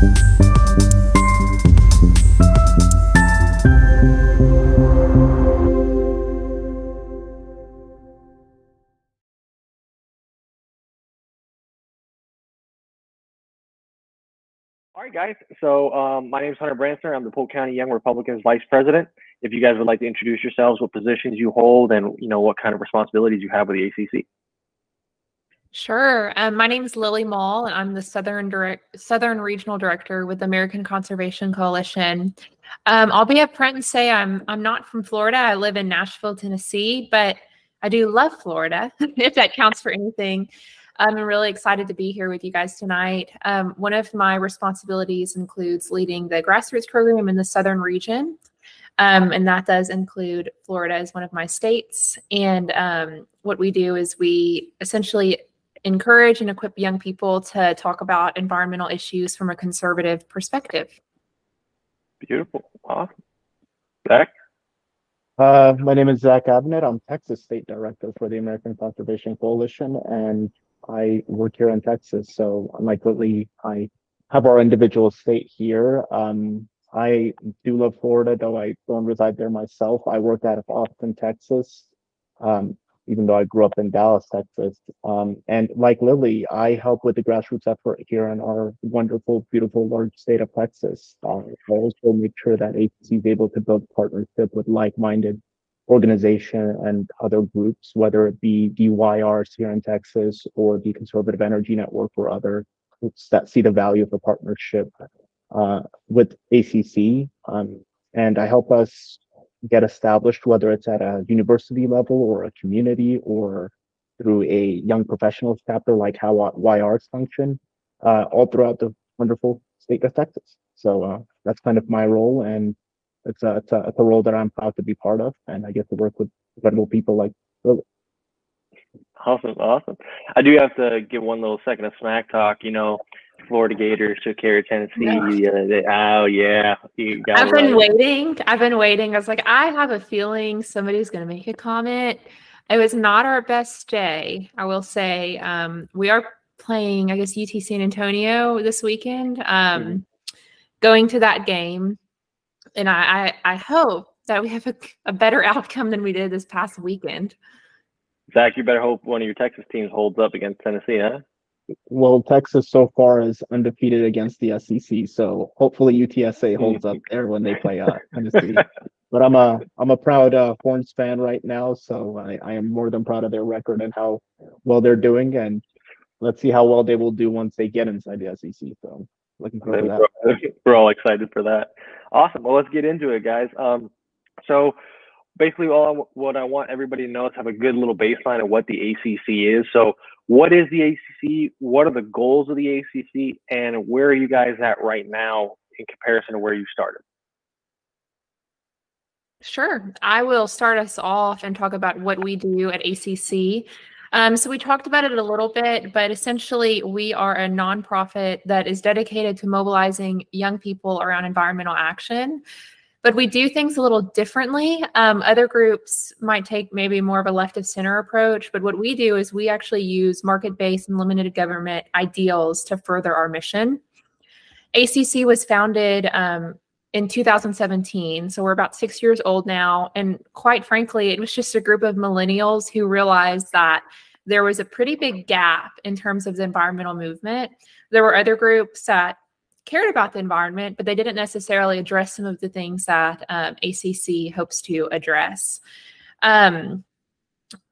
All right, guys. So um, my name is Hunter Branstner. I'm the Polk County Young Republicans Vice President. If you guys would like to introduce yourselves, what positions you hold, and you know what kind of responsibilities you have with the ACC. Sure. Um, my name is Lily Moll, and I'm the Southern Direct Southern Regional Director with the American Conservation Coalition. Um, I'll be upfront and say I'm I'm not from Florida. I live in Nashville, Tennessee, but I do love Florida, if that counts for anything. I'm really excited to be here with you guys tonight. Um, one of my responsibilities includes leading the grassroots program in the Southern region. Um, and that does include Florida as one of my states. And um, what we do is we essentially encourage and equip young people to talk about environmental issues from a conservative perspective. Beautiful. Awesome. Zach? Uh, my name is Zach Abnet. I'm Texas State Director for the American Conservation Coalition, and I work here in Texas. So unlike Lily, I have our individual state here. Um, I do love Florida, though I don't reside there myself. I work out of Austin, Texas, um, even though I grew up in Dallas, Texas. Um, and like Lily, I help with the grassroots effort here in our wonderful, beautiful, large state of Texas. Uh, I also make sure that ACC is able to build partnership with like-minded organization and other groups, whether it be DYRs here in Texas or the Conservative Energy Network or other groups that see the value of a partnership uh, with ACC. Um, and I help us get established, whether it's at a university level or a community or through a young professionals chapter like how YRs function, uh, all throughout the wonderful state of Texas. So uh, that's kind of my role. And it's a, it's a it's a role that I'm proud to be part of, and I get to work with incredible people like Lily. Awesome, awesome. I do have to give one little second of smack talk. You know, Florida Gators took care of Tennessee yeah. the other day. Oh yeah, I've been right. waiting. I've been waiting. I was like, I have a feeling somebody's going to make a comment. It was not our best day, I will say. Um, we are playing, I guess, UT San Antonio this weekend. Um, mm-hmm. Going to that game, and I, I, I hope that we have a, a better outcome than we did this past weekend. Zach, you better hope one of your Texas teams holds up against Tennessee, huh? Well, Texas so far is undefeated against the SEC, so hopefully UTSA holds up there when they play uh, Tennessee. but I'm a I'm a proud uh, Horns fan right now, so I, I am more than proud of their record and how well they're doing, and let's see how well they will do once they get inside the SEC. So looking forward to that. We're all excited for that. Awesome. Well, let's get into it, guys. Um, so basically, all I, what I want everybody to know is have a good little baseline of what the ACC is. So, what is the ACC? What are the goals of the ACC? And where are you guys at right now in comparison to where you started? Sure. I will start us off and talk about what we do at ACC. Um, so we talked about it a little bit, but essentially we are a nonprofit that is dedicated to mobilizing young people around environmental action. But we do things a little differently. Um, other groups might take maybe more of a left of center approach, but what we do is we actually use market based and limited government ideals to further our mission. ACC was founded um, in 2017. So we're about six years old now. And quite frankly, it was just a group of millennials who realized that there was a pretty big gap in terms of the environmental movement. There were other groups that cared about the environment, but they didn't necessarily address some of the things that um, ACC hopes to address. Um,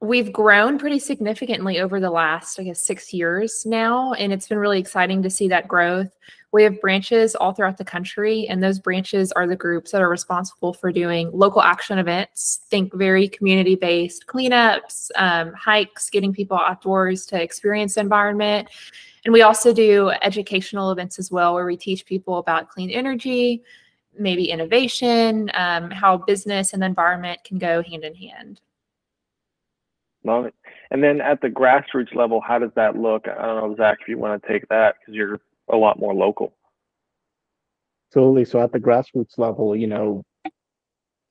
we've grown pretty significantly over the last, I guess, six years now, and it's been really exciting to see that growth. We have branches all throughout the country, and those branches are the groups that are responsible for doing local action events. Think very community based cleanups, um, hikes, getting people outdoors to experience the environment. And we also do educational events as well, where we teach people about clean energy, maybe innovation, um, how business and the environment can go hand in hand. Love it. And then at the grassroots level, how does that look? I don't know, Zach, if you want to take that because you're a lot more local. Totally. So at the grassroots level, you know,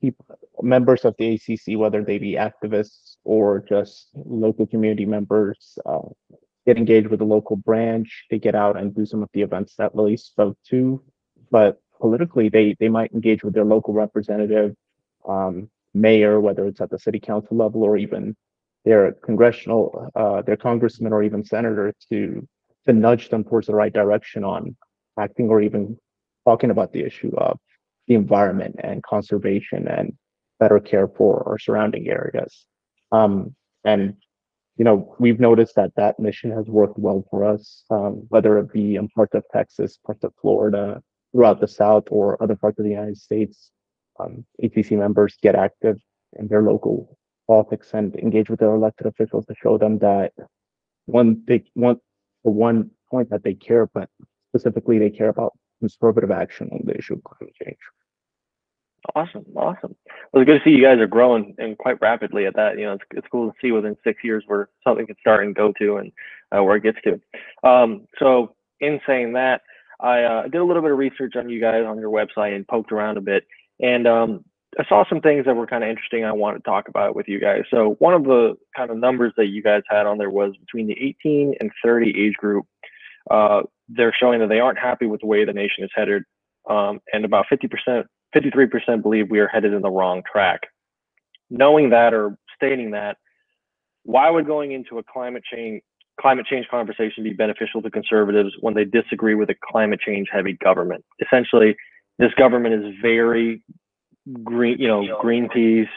people, members of the ACC, whether they be activists or just local community members, uh, get engaged with the local branch. They get out and do some of the events that Lily spoke to. But politically, they they might engage with their local representative, um, mayor, whether it's at the city council level or even their congressional, uh, their congressman or even senator to to nudge them towards the right direction on acting or even talking about the issue of the environment and conservation and better care for our surrounding areas. Um, and you know, we've noticed that that mission has worked well for us, um, whether it be in parts of Texas, parts of Florida, throughout the South, or other parts of the United States. Um, ACC members get active in their local politics and engage with their elected officials to show them that one they want the one point that they care, but specifically they care about conservative action on the issue of climate change. Awesome, awesome. Well, it's good to see you guys are growing and quite rapidly at that. You know, it's, it's cool to see within six years where something can start and go to and uh, where it gets to. Um, so, in saying that, I uh, did a little bit of research on you guys on your website and poked around a bit, and um, I saw some things that were kind of interesting. I wanted to talk about with you guys. So, one of the kind of numbers that you guys had on there was between the 18 and 30 age group. Uh, they're showing that they aren't happy with the way the nation is headed, um, and about 50% 53% believe we are headed in the wrong track. Knowing that or stating that, why would going into a climate change climate change conversation be beneficial to conservatives when they disagree with a climate change heavy government? Essentially, this government is very green, you know, Greenpeace,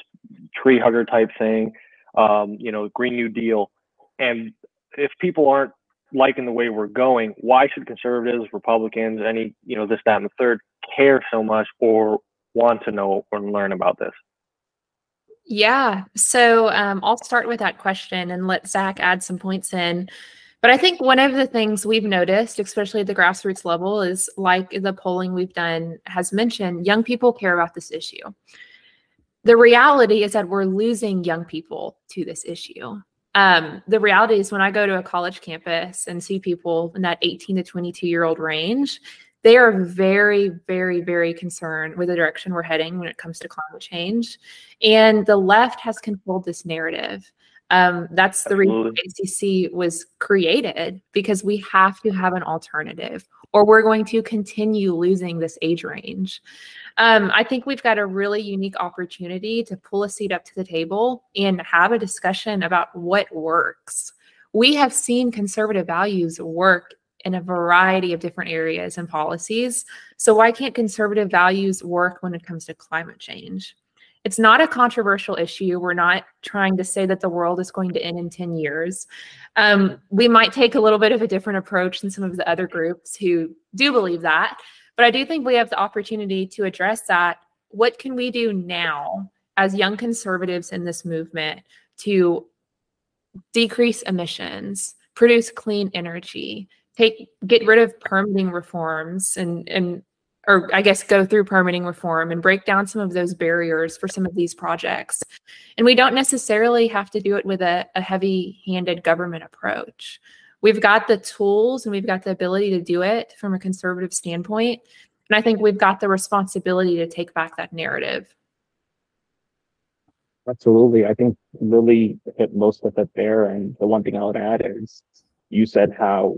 tree hugger type thing, um, you know, Green New Deal. And if people aren't liking the way we're going, why should conservatives, Republicans, any, you know, this, that, and the third care so much or want to know or learn about this? Yeah. So um, I'll start with that question and let Zach add some points in. But I think one of the things we've noticed, especially at the grassroots level, is like the polling we've done has mentioned, young people care about this issue. The reality is that we're losing young people to this issue. Um, the reality is when I go to a college campus and see people in that 18 to 22 year old range, they are very, very, very concerned with the direction we're heading when it comes to climate change. And the left has controlled this narrative. Um, that's the reason ACC was created because we have to have an alternative, or we're going to continue losing this age range. Um, I think we've got a really unique opportunity to pull a seat up to the table and have a discussion about what works. We have seen conservative values work in a variety of different areas and policies. So, why can't conservative values work when it comes to climate change? It's not a controversial issue. We're not trying to say that the world is going to end in 10 years. Um, we might take a little bit of a different approach than some of the other groups who do believe that. But I do think we have the opportunity to address that. What can we do now as young conservatives in this movement to decrease emissions, produce clean energy, take get rid of permitting reforms and and or I guess go through permitting reform and break down some of those barriers for some of these projects. And we don't necessarily have to do it with a, a heavy handed government approach. We've got the tools and we've got the ability to do it from a conservative standpoint. And I think we've got the responsibility to take back that narrative. Absolutely. I think Lily hit most of it there. And the one thing I would add is you said how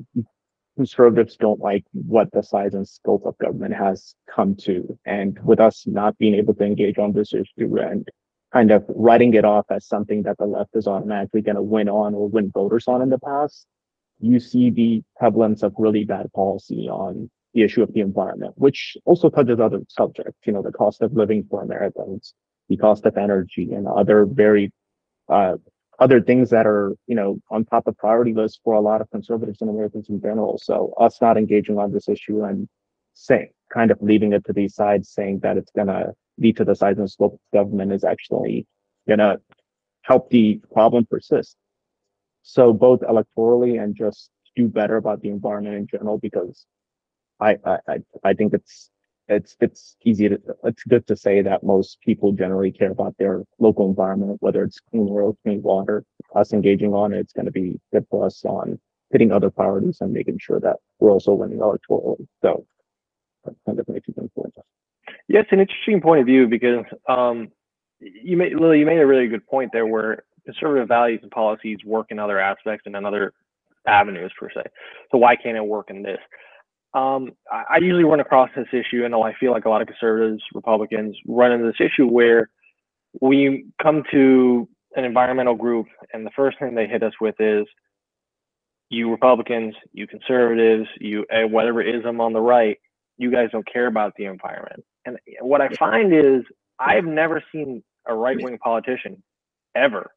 conservatives don't like what the size and scope of government has come to. And with us not being able to engage on this issue and kind of writing it off as something that the left is automatically going to win on or win voters on in the past, you see the prevalence of really bad policy on the issue of the environment, which also touches other subjects, you know, the cost of living for Americans, the cost of energy, and other very uh, other things that are, you know, on top of priority lists for a lot of conservatives and Americans in general. So us not engaging on this issue and saying, kind of leaving it to the side, saying that it's gonna lead to the size and scope of government is actually gonna help the problem persist. So both electorally and just do better about the environment in general, because I I I think it's it's it's easy to it's good to say that most people generally care about their local environment, whether it's clean air, clean water. Us engaging on it, it's going to be good for us on hitting other priorities and making sure that we're also winning electorally. So that's kind of makes it important. Yeah, it's an interesting point of view because um, you made Lily, you made a really good point there where conservative values and policies work in other aspects and in other avenues per se. So why can't it work in this? Um, I, usually run across this issue, and I feel like a lot of conservatives, Republicans run into this issue where we come to an environmental group, and the first thing they hit us with is, "You Republicans, you conservatives, you uh, whatever ism on the right, you guys don't care about the environment." And what I find is, I've never seen a right wing politician ever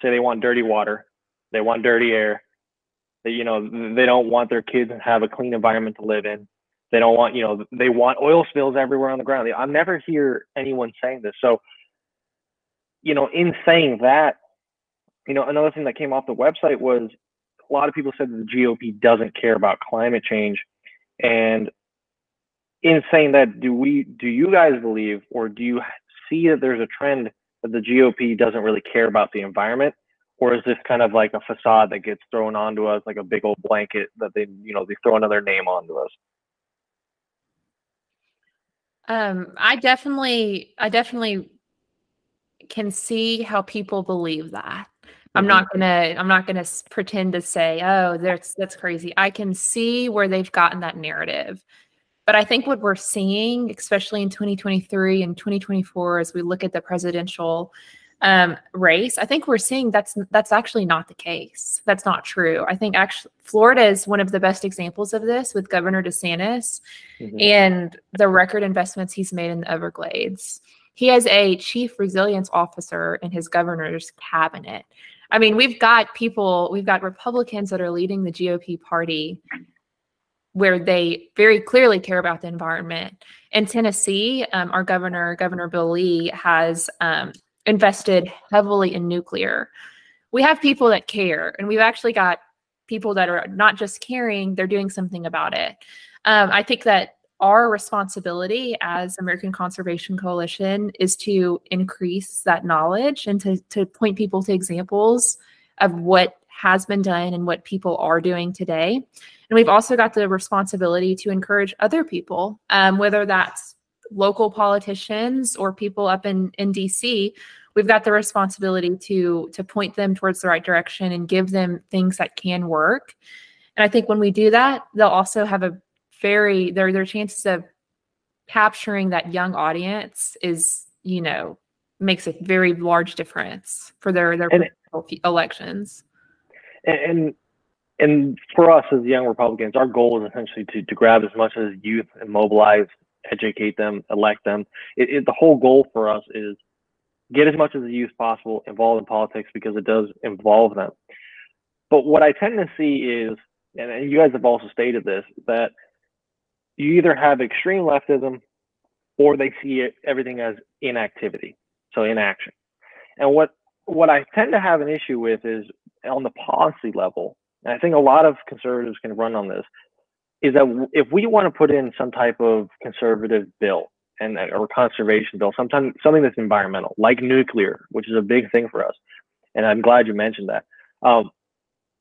say they want dirty water, they want dirty air, you know they don't want their kids to have a clean environment to live in. They don't want you know they want oil spills everywhere on the ground. I never hear anyone saying this. So you know, in saying that, you know, another thing that came off the website was a lot of people said that the GOP doesn't care about climate change, and in saying that, do we do you guys believe or do you see that there's a trend that the GOP doesn't really care about the environment? Or is this kind of like a facade that gets thrown onto us like a big old blanket that they, you know, they throw another name onto us? Um, I definitely, I definitely can see how people believe that. I'm not gonna, I'm not gonna pretend to say, oh, that's that's crazy. I can see where they've gotten that narrative. But I think what we're seeing, especially in 2023 and 2024, as we look at the presidential um, race, I think we're seeing that's that's actually not the case. That's not true. I think actually Florida is one of the best examples of this with Governor DeSantis Mhm. and the record investments he's made in the Everglades. He has a chief resilience officer in his governor's cabinet. I mean, we've got people, we've got Republicans that are leading the GOP party where they very clearly care about the environment. In Tennessee, um, our governor, Governor Bill Lee, has um, invested heavily in nuclear. We have people that care, and we've actually got people that are not just caring, they're doing something about it. Um, I think that our responsibility as American Conservation Coalition is to increase that knowledge and to, to point people to examples of what has been done and what people are doing today. And we've also got the responsibility to encourage other people, um, whether that's local politicians or people up in, in DC. We've got the responsibility to to point them towards the right direction and give them things that can work. And I think when we do that, they'll also have a very their their chances of capturing that young audience is you know makes a very large difference for their their And- elections. and and- and for us as young Republicans, our goal is essentially to, to grab as much as youth and mobilize, educate them, elect them. It, it, the whole goal for us is get as much as the youth possible involved in politics because it does involve them. But what I tend to see is, and, you guys have also stated this, that you either have extreme leftism or they see it, everything as inactivity, so inaction. And what what I tend to have an issue with is on the policy level, and I think a lot of conservatives can run on this, is that if we want to put in some type of conservative bill and or conservation bill, sometime something that's environmental, like nuclear, which is a big thing for us, and I'm glad you mentioned that. Um,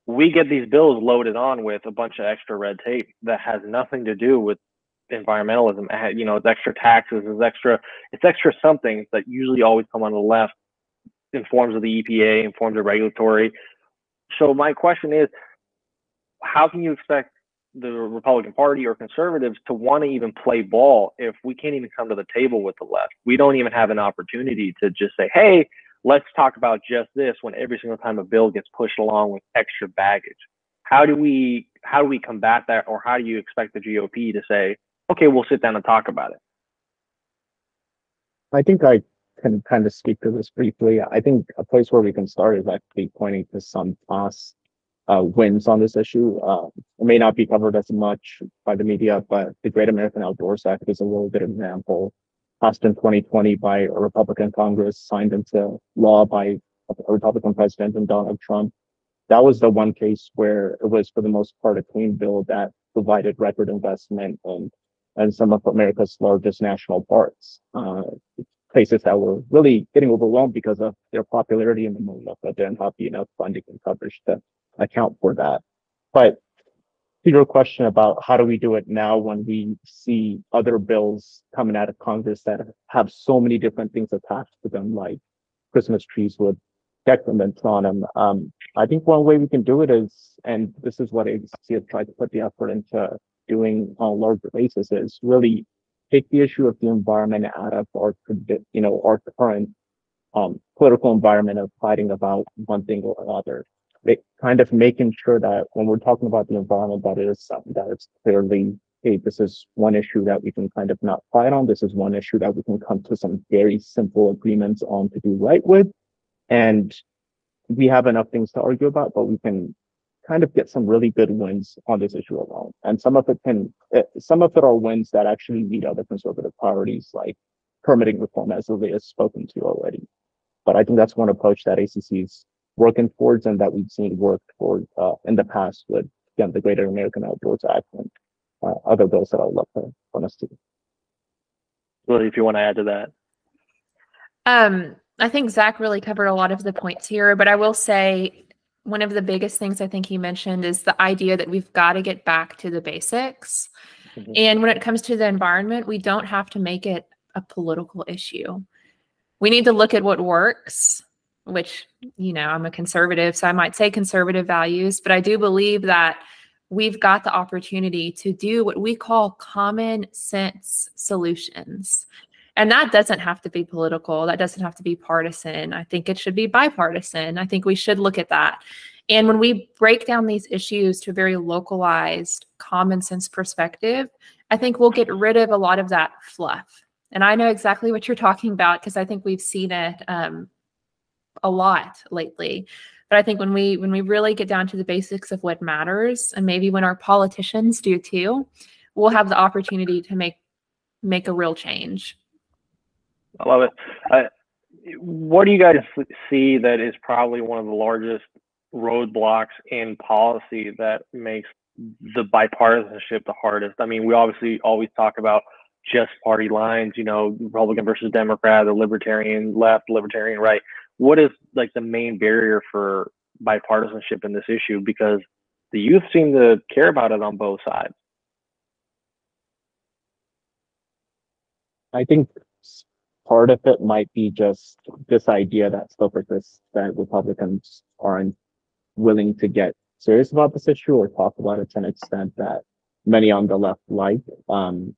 we get these bills loaded on with a bunch of extra red tape that has nothing to do with environmentalism. You know, it's extra taxes, it's extra, it's extra something that usually always come on the left in forms of the EPA, in forms of regulatory. So my question is, how can you expect the Republican Party or conservatives to want to even play ball if we can't even come to the table with the left? We don't even have an opportunity to just say, hey, let's talk about just this when every single time a bill gets pushed along with extra baggage. How do we how do we combat that or how do you expect the GOP to say, okay, we'll sit down and talk about it? I think I can kind of speak to this briefly. I think a place where we can start is actually pointing to some past uh, wins on this issue. Uh, it may not be covered as much by the media, but the Great American Outdoors Act is a really good example. Passed in 2020 by a Republican Congress, signed into law by a Republican president and Donald Trump. That was the one case where it was, for the most part, a clean bill that provided record investment and and some of America's largest national parks. Uh, places that were really getting overwhelmed because of their popularity in the moment, but didn't have enough funding and coverage to account for that. But to your question about how do we do it now when we see other bills coming out of Congress that have so many different things attached to them, like Christmas trees with decrements on them. Um, I think one way we can do it is, and this is what ACC has tried to put the effort into doing on a larger basis, is really take the issue of the environment out of our, you know, our current um, political environment of fighting about one thing or another. They kind of making sure that when we're talking about the environment, that it is something that is clearly, hey, this is one issue that we can kind of not fight on. This is one issue that we can come to some very simple agreements on to do right with. And we have enough things to argue about, but we can kind of get some really good wins on this issue alone. And some of it can, eh, some of it are wins that actually meet other conservative priorities like permitting reform, as Lily has spoken to already. But I think that's one approach that ACC is working towards and that we've seen work toward uh, in the past with again the Greater American Outdoors Act and uh, other bills that I'd love to want us to. Lily, if you want to add to that. Um, I think Zach really covered a lot of the points here, but I will say one of the biggest things I think he mentioned is the idea that we've got to get back to the basics. Mm-hmm. And when it comes to the environment, we don't have to make it a political issue. We need to look at what works, which, you know, I'm a conservative, so I might say conservative values, but I do believe that we've got the opportunity to do what we call common sense solutions. And that doesn't have to be political. That doesn't have to be partisan. I think it should be bipartisan. I think we should look at that. And when we break down these issues to a very localized, common sense perspective, I think we'll get rid of a lot of that fluff. And I know exactly what you're talking about because I think we've seen it um, a lot lately. But I think when we when we really get down to the basics of what matters, and maybe when our politicians do too, we'll have the opportunity to make make a real change. I love it. Uh, what do you guys see that is probably one of the largest roadblocks in policy that makes the bipartisanship the hardest? I mean, we obviously always talk about just party lines, you know, Republican versus Democrat, the libertarian left, libertarian right. What is like the main barrier for bipartisanship in this issue? Because the youth seem to care about it on both sides. I think part of it might be just this idea that still persists that Republicans aren't willing to get serious about this issue or talk about it to an extent that many on the left like. Um,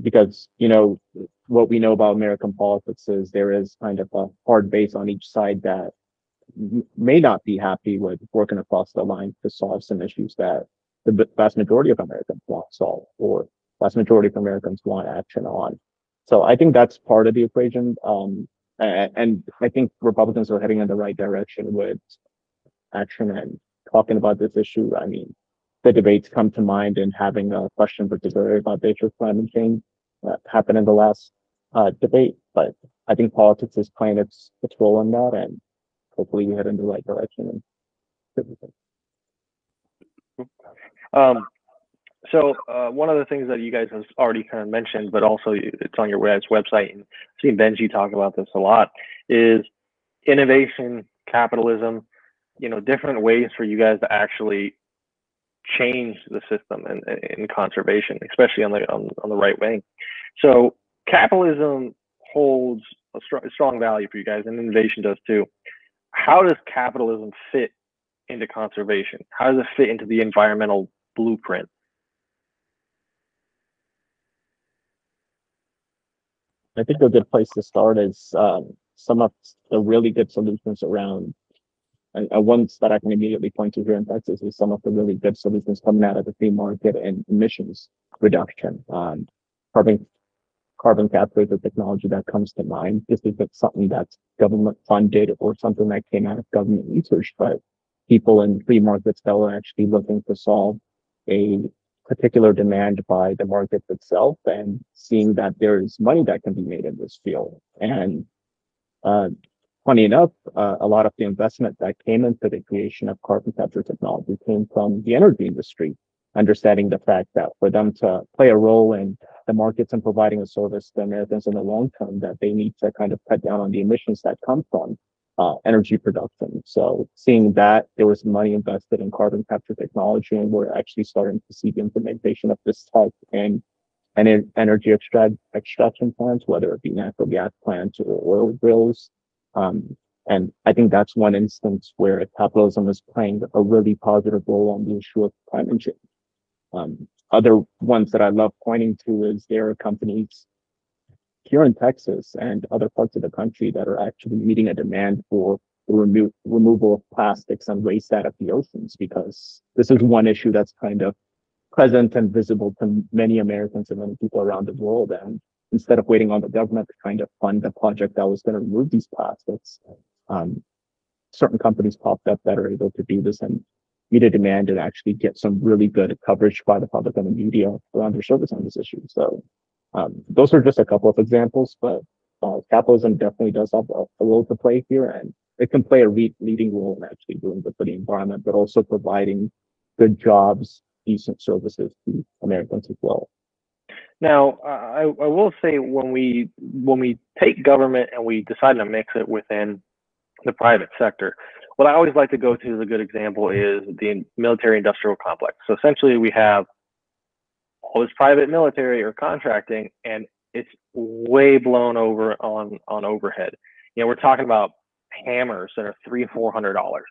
because, you know, what we know about American politics is there is kind of a hard base on each side that may not be happy with working across the line to solve some issues that the vast majority of Americans want solved or vast majority of Americans want action on. So I think that's part of the equation. Um, and I think Republicans are heading in the right direction with action and talking about this issue. I mean, the debates come to mind and having a question particularly about the issue of climate change that happened in the last uh, debate. But I think politics is playing its its role in that, and hopefully we head in the right direction. Um, so uh, one of the things that you guys have already kind of mentioned, but also it's on your website, and I've seen Benji talk about this a lot, is innovation, capitalism, you know, different ways for you guys to actually change the system in, in conservation, especially on the on, on the right wing. So capitalism holds a strong, strong value for you guys, and innovation does too. How does capitalism fit into conservation? How does it fit into the environmental blueprint? I think a good place to start is um, some of the really good solutions around and uh, ones that I can immediately point to here in Texas is some of the really good solutions coming out of the free market and emissions reduction. Um, carbon carbon capture is a technology that comes to mind. This is something that's government funded or something that came out of government research, but people in free markets that were actually looking to solve a particular demand by the market itself and seeing that there is money that can be made in this field. And uh, funny enough, uh, a lot of the investment that came into the creation of carbon capture technology came from the energy industry, understanding the fact that for them to play a role in the markets and providing a service to Americans in the long term, that they need to kind of cut down on the emissions that come from uh, energy production. So seeing that there was money invested in carbon capture technology, and we're actually starting to see the implementation of this type in and energy extract extraction plants, whether it be natural gas plants or oil drills, um, And I think that's one instance where capitalism is playing a really positive role on the issue of climate change. Um, other ones that I love pointing to is there are companies here in Texas and other parts of the country that are actually meeting a demand for the remo- removal of plastics and waste out of the oceans because this is one issue that's kind of present and visible to many Americans and many people around the world. And instead of waiting on the government to kind of fund a project that was going to remove these plastics, um, certain companies popped up that are able to do this and meet a demand and actually get some really good coverage by the public and the media around their service on this issue. So um, those are just a couple of examples, but uh, capitalism definitely does have a, a, role to play here, and it can play a re- leading role in actually doing good for the environment, but also providing good jobs, decent services to Americans as well. Now, I, I will say when we when we take government and we decide to mix it within the private sector, what I always like to go to as a good example is the military industrial complex. So essentially, we have all this private military or contracting, and it's way blown over on on overhead. You know, we're talking about hammers that are three four hundred dollars.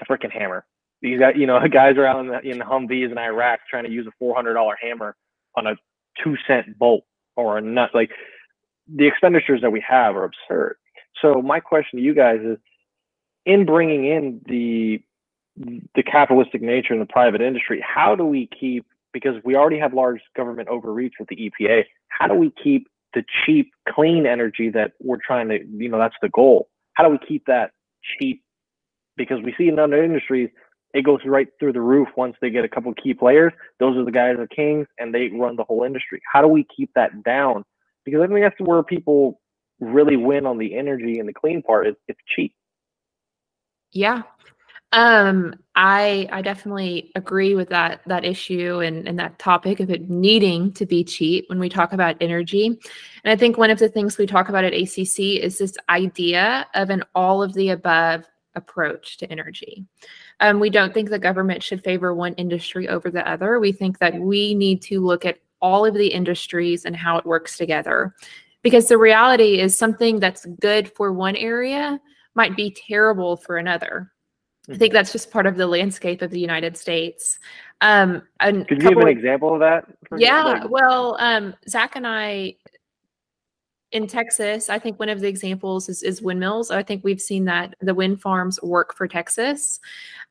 A freaking hammer. These guys, you know, guys are out in, the, in Humvees in Iraq trying to use a four hundred dollar hammer on a two cent bolt or a nut. Like the expenditures that we have are absurd. So my question to you guys is, in bringing in the the capitalistic nature in the private industry, how do we keep because we already have large government overreach with the EPA. How do we keep the cheap, clean energy that we're trying to, you know, that's the goal. How do we keep that cheap? Because we see in other industries, it goes right through the roof once they get a couple key players. Those are the guys are kings and they run the whole industry. How do we keep that down? Because I think that's where people really win on the energy and the clean part. It's, it's cheap. Yeah. Um, I I definitely agree with that that issue and, and that topic of it needing to be cheap when we talk about energy. And I think one of the things we talk about at ACC is this idea of an all of the above approach to energy. Um, we don't think the government should favor one industry over the other. We think that we need to look at all of the industries and how it works together. Because the reality is something that's good for one area might be terrible for another. I think that's just part of the landscape of the United States. Um, Could you give an example of that? Yeah, well, um, Zach and I in Texas, I think one of the examples is, is, windmills. I think we've seen that the wind farms work for Texas,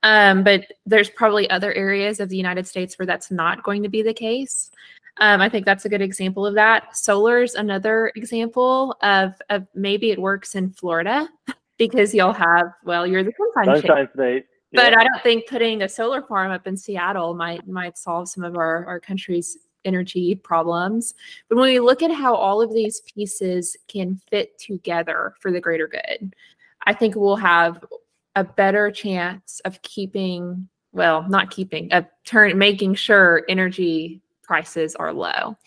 um, but there's probably other areas of the United States where that's not going to be the case. Um, I think that's a good example of that. Solar is another example of, of maybe it works in Florida because you'll have well, you're the sunshine, sunshine state. Yeah. But I don't think putting a solar farm up in Seattle might might solve some of our, our country's energy problems. But when we look at how all of these pieces can fit together for the greater good, I think we'll have a better chance of keeping, well, not keeping, of turn making sure energy prices are low.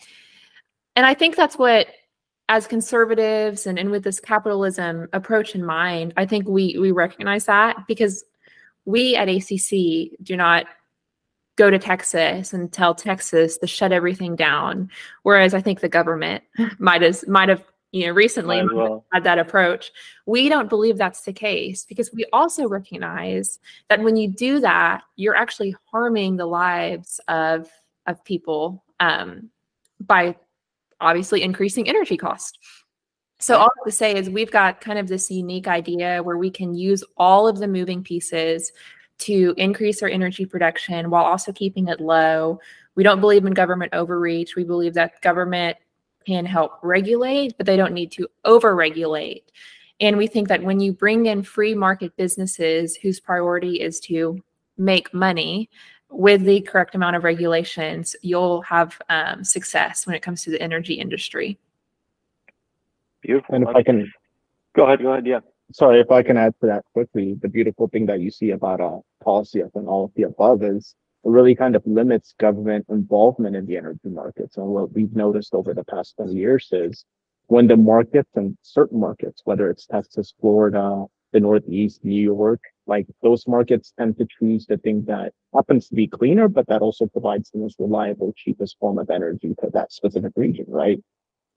And I think that's what as conservatives and, and with this capitalism approach in mind, I think we we recognize that because we at ACC do not go to Texas and tell Texas to shut everything down. Whereas I think the government might has might have you know recently well. had that approach. We don't believe that's the case because we also recognize that when you do that, you're actually harming the lives of of people um, by obviously increasing energy cost. So all to say is we've got kind of this unique idea where we can use all of the moving pieces to increase our energy production while also keeping it low. We don't believe in government overreach. We believe that government can help regulate, but they don't need to overregulate. And we think that when you bring in free market businesses whose priority is to make money, with the correct amount of regulations, you'll have um, success when it comes to the energy industry. Beautiful. And if I can go ahead, go ahead. Yeah. Sorry, if I can add to that quickly, the beautiful thing that you see about uh, policy and all of the above is it really kind of limits government involvement in the energy markets. And what we've noticed over the past 20 years is when the markets and certain markets, whether it's Texas, Florida, the Northeast, New York, like those markets tend to choose the thing that happens to be cleaner, but that also provides the most reliable, cheapest form of energy to that specific region, right?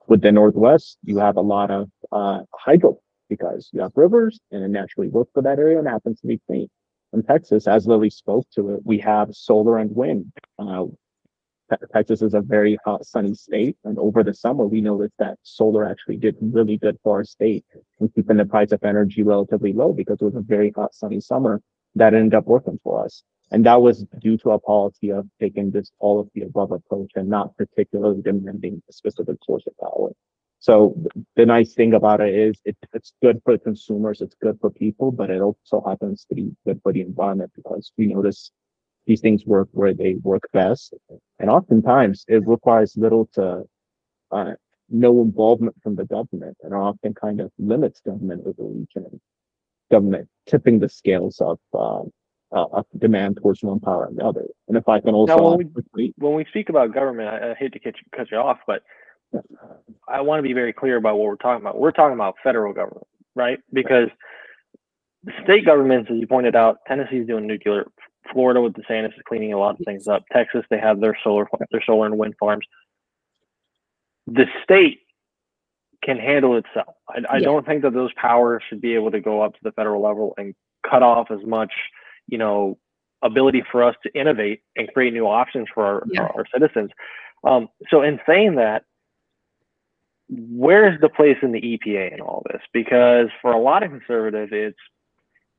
With the Northwest, you have a lot of uh, hydro because you have rivers and it naturally works for that area and happens to be clean. In Texas, as Lily spoke to it, we have solar and wind. Uh, Texas is a very hot, sunny state, and over the summer, we noticed that solar actually did really good for our state and keeping the price of energy relatively low because it was a very hot, sunny summer that ended up working for us. And that was due to a policy of taking this all of the above approach and not particularly demanding a specific source of power. So the nice thing about it is it, it's good for consumers, it's good for people, but it also happens to be good for the environment because we notice these things work where they work best. And oftentimes it requires little to uh, no involvement from the government and often kind of limits government overreach and government tipping the scales of um, uh, of demand towards one power and the other. And if I can also now, when, we, when we speak about government, I, I hate to cut you, cut you off, but. I want to be very clear about what we're talking about. We're talking about federal government, right? Because the state governments, as you pointed out, Tennessee's doing nuclear. Florida with the DeSantis is cleaning a lot of things up. Texas, they have their solar, their solar and wind farms. The state can handle itself. I, I yeah. don't think that those powers should be able to go up to the federal level and cut off as much, you know, ability for us to innovate and create new options for our, yeah. our, our, citizens. Um, so, in saying that, where's the place in the EPA in all this? Because for a lot of conservatives, it's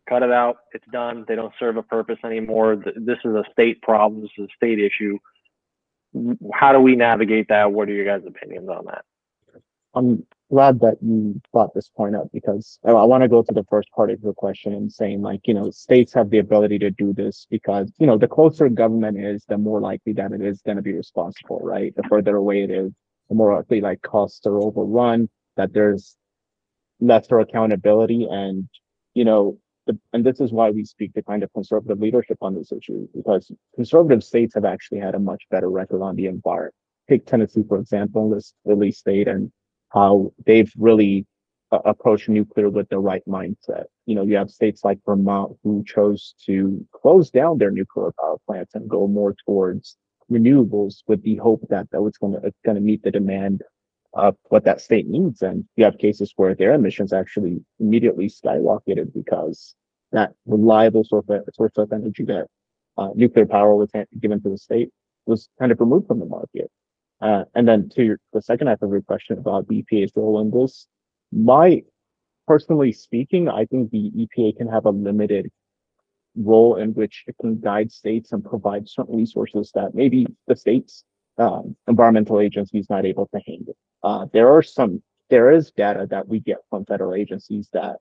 cut it out, it's done, they don't serve a purpose anymore. This is a state problem, this is a state issue. How do we navigate that? What are your guys' opinions on that? I'm glad that you brought this point up because I, I want to go to the first part of your question and saying like, you know, states have the ability to do this because, you know, the closer government is, the more likely that it is going to be responsible, right? The further away it is, more likely like costs are overrun, that there's lesser accountability and, you know, the, and this is why we speak to kind of conservative leadership on this issue because conservative states have actually had a much better record on the environment. Take Tennessee, for example, this Lily state, and how they've really uh, approached nuclear with the right mindset. You know, you have states like Vermont who chose to close down their nuclear power plants and go more towards renewables with the hope that that was going to going to meet the demand of what that state needs. And you have cases where their emissions actually immediately skyrocketed because that reliable source of, source of energy that uh, nuclear power was given to the state was kind of removed from the market. Uh, and then to your, the second half of your question about the EPA's role in this, my personally speaking, I think the EPA can have a limited role in which it can guide states and provide certain resources that maybe the states um, environmental agencies not able to handle. Uh, there are some there is data that we get from federal agencies that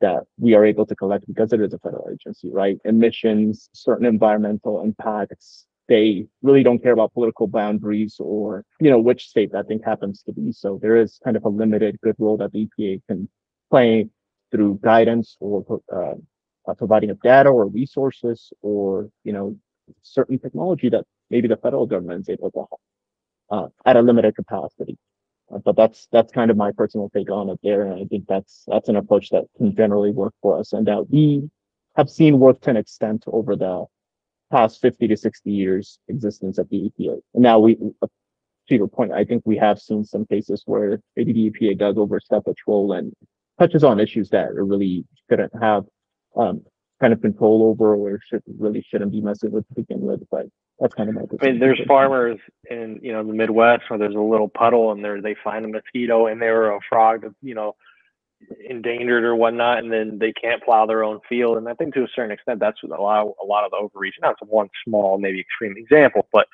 that we are able to collect because it is a federal agency, right? Emissions, certain environmental impacts, they really don't care about political boundaries or you know which state that thing happens to be. So there is kind of a limited good role that the EPA can play through guidance or uh, uh, providing of data or resources or you know certain technology that maybe the federal government is able to uh, at a limited capacity. Uh, but that's that's kind of my personal take on it there, and I think that's that's an approach that can generally work for us, and that we have seen work to an extent over the past 50 to 60 years existence of the EPA. And now we, to your point, I think we have seen some cases where maybe the EPA does overstep its role and touches on issues that it really shouldn't have um, kind of control over or should really shouldn't be messing with to begin with. But that's kind of my. I mean, there's farmers in you know the Midwest where there's a little puddle and there they find a mosquito in there or a frog that you know endangered or whatnot, and then they can't plow their own field. And I think to a certain extent, that's what a lot, of, a lot of the overreach. Not one small, maybe extreme example, but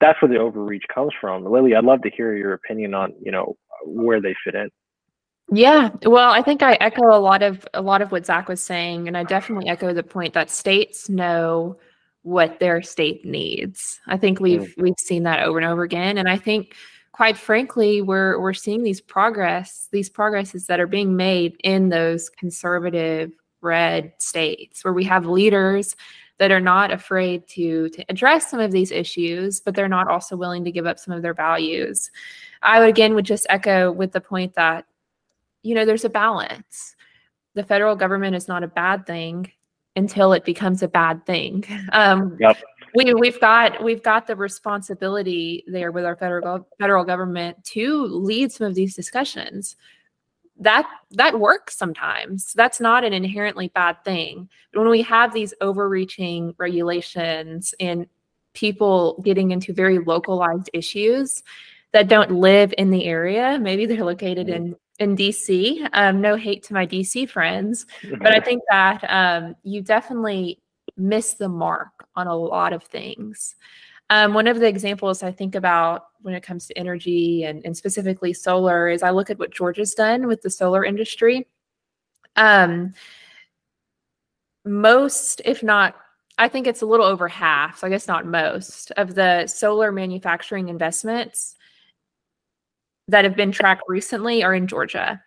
that's where the overreach comes from. Lily, I'd love to hear your opinion on you know where they fit in. Yeah, well, I think I echo a lot of a lot of what Zach was saying, and I definitely echo the point that states know what their state needs. I think we've we've seen that over and over again, and I think quite frankly, we're we're seeing these progress, these progresses that are being made in those conservative red states where we have leaders that are not afraid to to address some of these issues, but they're not also willing to give up some of their values. I would again would just echo with the point that you know there's a balance. The federal government is not a bad thing until it becomes a bad thing. Um, yep. we we've got we've got the responsibility there with our federal federal government to lead some of these discussions. That that works sometimes. That's not an inherently bad thing. But when we have these overreaching regulations and people getting into very localized issues that don't live in the area maybe they're located in in dc um, no hate to my dc friends but i think that um, you definitely miss the mark on a lot of things um, one of the examples I think about when it comes to energy and, and specifically solar is I look at what Georgia's done with the solar industry. Um, most, if not, I think it's a little over half, so I guess not most, of the solar manufacturing investments that have been tracked recently are in Georgia.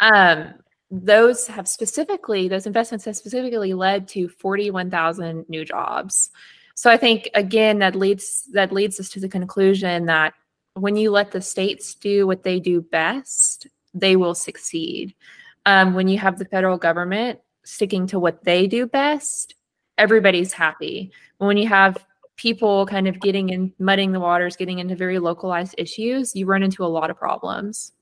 Um, those have specifically, those investments have specifically led to 41,000 new jobs. So I think again that leads that leads us to the conclusion that when you let the states do what they do best, they will succeed. Um, when you have the federal government sticking to what they do best, everybody's happy. When you have people kind of getting in, mudding the waters, getting into very localized issues, you run into a lot of problems.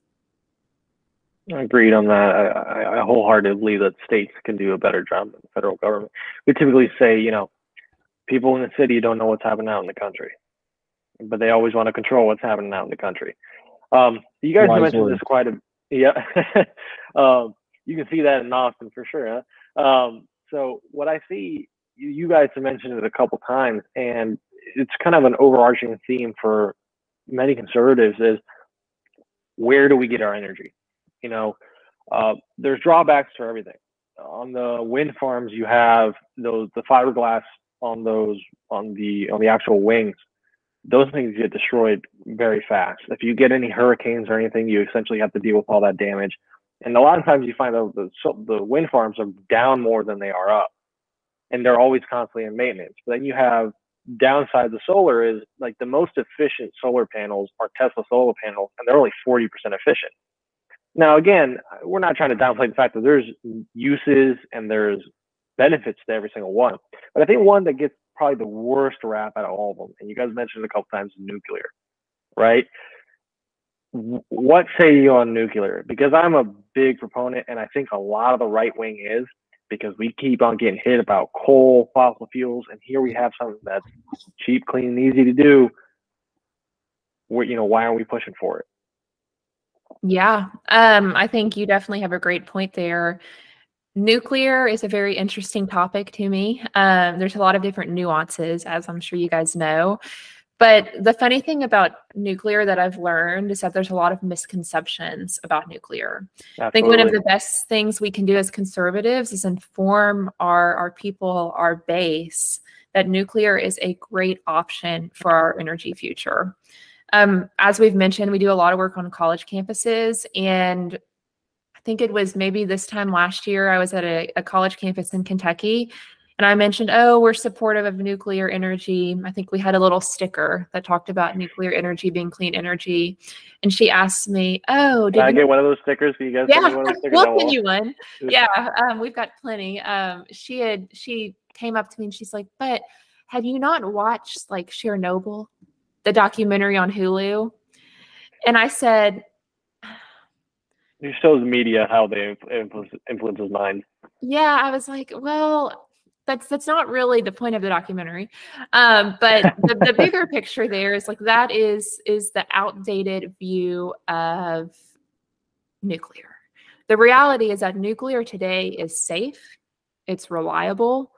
I agreed on that. I, I wholeheartedly believe that states can do a better job than the federal government. We typically say, you know, people in the city don't know what's happening out in the country, but they always want to control what's happening out in the country. Um, you guys Wise mentioned this quite a yeah. um, you can see that in Austin for sure. Huh? Um, so what I see, you, guys have mentioned it a couple times, and it's kind of an overarching theme for many conservatives is where do we get our energy? You know, uh, there's drawbacks to everything. On the wind farms, you have those the fiberglass on those on the on the actual wings, those things get destroyed very fast. If you get any hurricanes or anything, you essentially have to deal with all that damage. And a lot of times you find that the the wind farms are down more than they are up, and they're always constantly in maintenance. But then you have downside the solar is like the most efficient solar panels are Tesla solar panels, and they're only 40% efficient. Now, again, we're not trying to downplay the fact that there's uses and there's benefits to every single one. But I think one that gets probably the worst rap out of all of them, and you guys mentioned a couple times nuclear, right? What say you on nuclear? Because I'm a big proponent, and I think a lot of the right wing is because we keep on getting hit about coal, fossil fuels, and here we have something that's cheap, clean, and easy to do. Where you know why aren't we pushing for it? Yeah, um, I think you definitely have a great point there. Nuclear is a very interesting topic to me. Um, there's a lot of different nuances, as I'm sure you guys know. But the funny thing about nuclear that I've learned is that there's a lot of misconceptions about nuclear. Absolutely. I think one of the best things we can do as conservatives is inform our, our people, our base, that nuclear is a great option for our energy future. Um, as we've mentioned, we do a lot of work on college campuses, and I think it was maybe this time last year, I was at a, a college campus in Kentucky and I mentioned, oh, we're supportive of nuclear energy. I think we had a little sticker that talked about nuclear energy being clean energy. And she asked me, oh, did I get one of those stickers? Can you guys yeah, we'll send you one. yeah, um, we've got plenty. Um, she had, she came up to me and she's like, but have you not watched like Chernobyl, the documentary on Hulu? And I said, it shows media how they influence influences minds. Yeah, I was like, well, that's that's not really the point of the documentary. Um, but the, the bigger picture there is like that is is the outdated view of nuclear. The reality is that nuclear today is safe, it's reliable,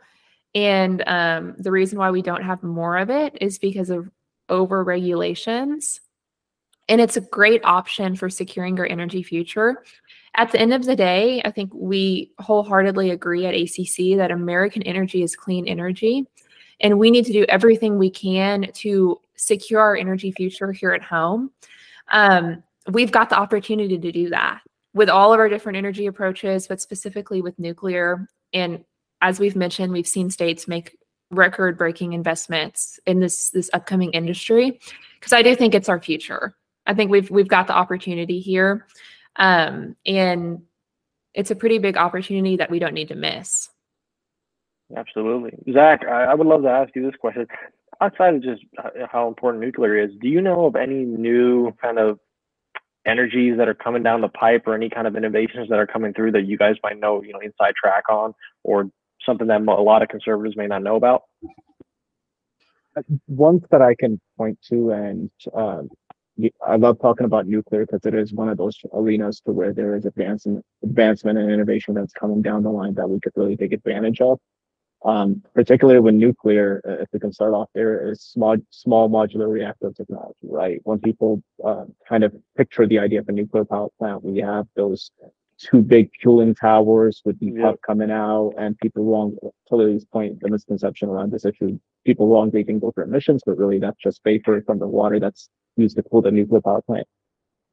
and um, the reason why we don't have more of it is because of over regulations and it's a great option for securing our energy future. At the end of the day, I think we wholeheartedly agree at ACC that American energy is clean energy. And we need to do everything we can to secure our energy future here at home. Um, we've got the opportunity to do that with all of our different energy approaches, but specifically with nuclear. And as we've mentioned, we've seen states make record breaking investments in this this upcoming industry because I do think it's our future. I think we've we've got the opportunity here, um, and it's a pretty big opportunity that we don't need to miss. Absolutely, Zach. I, I would love to ask you this question. Outside of just how important nuclear is, do you know of any new kind of energies that are coming down the pipe or any kind of innovations that are coming through that you guys might know, you know, inside track on or something that a lot of conservatives may not know about? Ones that I can point to, and um, I love talking about nuclear because it is one of those arenas to where there is advancement, advancement and innovation that's coming down the line that we could really take advantage of. Um, particularly with nuclear, uh, if we can start off there, is small, small modular reactor technology, right? When people uh, kind of picture the idea of a nuclear power plant, we have those two big cooling towers with the yep. coming out, and people wrong to Lily's point, the misconception around this issue, people wrongly think those are emissions, but really that's just vapor from the water that's used to cool the nuclear power plant.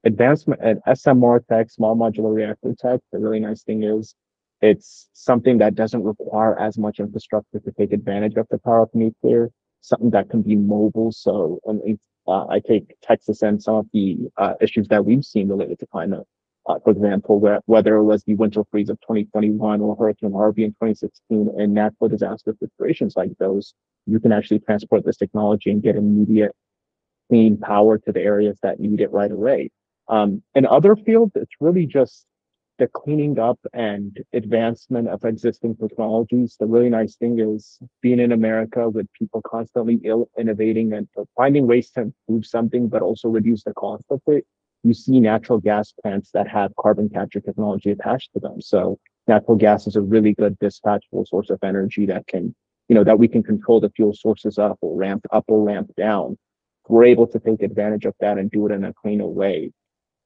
Advancement at SMR tech, small modular reactor tech, the really nice thing is it's something that doesn't require as much infrastructure to take advantage of the power of nuclear, something that can be mobile. So uh, I take Texas and some of the uh, issues that we've seen related to climate. Uh, for example, where, whether it was the winter freeze of 2021 or Hurricane Harvey in 2016 and natural disaster situations like those, you can actually transport this technology and get immediate clean power to the areas that need it right away. Um, in other fields, it's really just the cleaning up and advancement of existing technologies. The really nice thing is being in America with people constantly ill innovating and finding ways to improve something, but also reduce the cost of it. You see natural gas plants that have carbon capture technology attached to them. So natural gas is a really good dispatchable source of energy that can, you know, that we can control the fuel sources up or ramp up or ramp down. We're able to take advantage of that and do it in a cleaner way.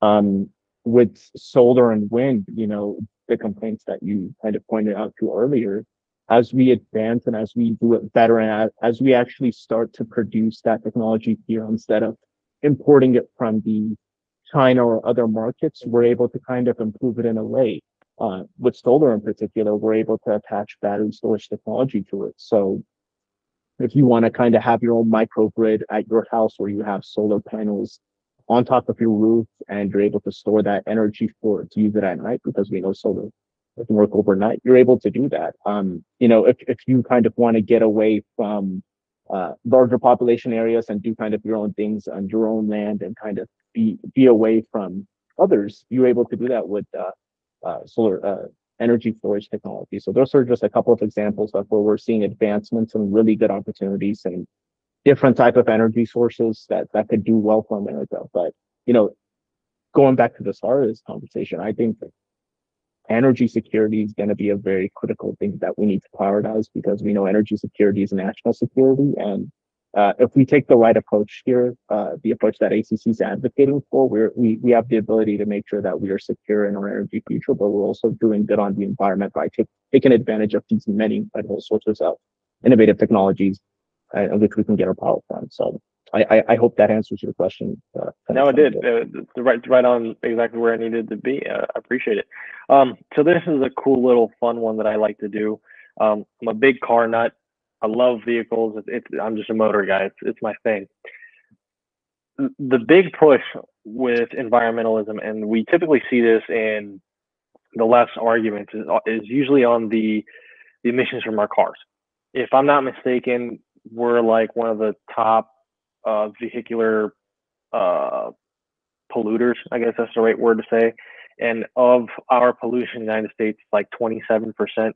Um, with solar and wind, you know, the complaints that you kind of pointed out to earlier, as we advance and as we do it better and as we actually start to produce that technology here instead of importing it from the China or other markets, we're able to kind of improve it in a way. Uh, with solar in particular, we're able to attach battery storage technology to it. So if you want to kind of have your own microgrid at your house where you have solar panels on top of your roof and you're able to store that energy for to use it at night because we know solar doesn't work overnight. You're able to do that. Um, you know, if, if you kind of want to get away from uh, larger population areas and do kind of your own things on your own land and kind of be be away from others, you're able to do that with uh, uh, solar uh, energy storage technology. So those are just a couple of examples of where we're seeing advancements and really good opportunities and different type of energy sources that that could do well for America. But you know, going back to the start of this conversation, I think energy security is going to be a very critical thing that we need to prioritize because we know energy security is national security. And uh, if we take the right approach here, uh, the approach that ACC is advocating for, we we have the ability to make sure that we are secure in our energy future, but we're also doing good on the environment by take, taking advantage of these many incredible sources of innovative technologies uh, which we can get our power from. So I, I, I hope that answers your question. Uh, no, it did. Uh, right, right on exactly where I needed to be. Uh, I appreciate it. Um, so this is a cool little fun one that I like to do. Um, I'm a big car nut. I love vehicles. It's, it's I'm just a motor guy. It's, it's my thing. The big push with environmentalism, and we typically see this in the left's arguments, is, is usually on the the emissions from our cars. If I'm not mistaken, we're like one of the top uh, vehicular uh, polluters. I guess that's the right word to say. And of our pollution in the United States, like 27%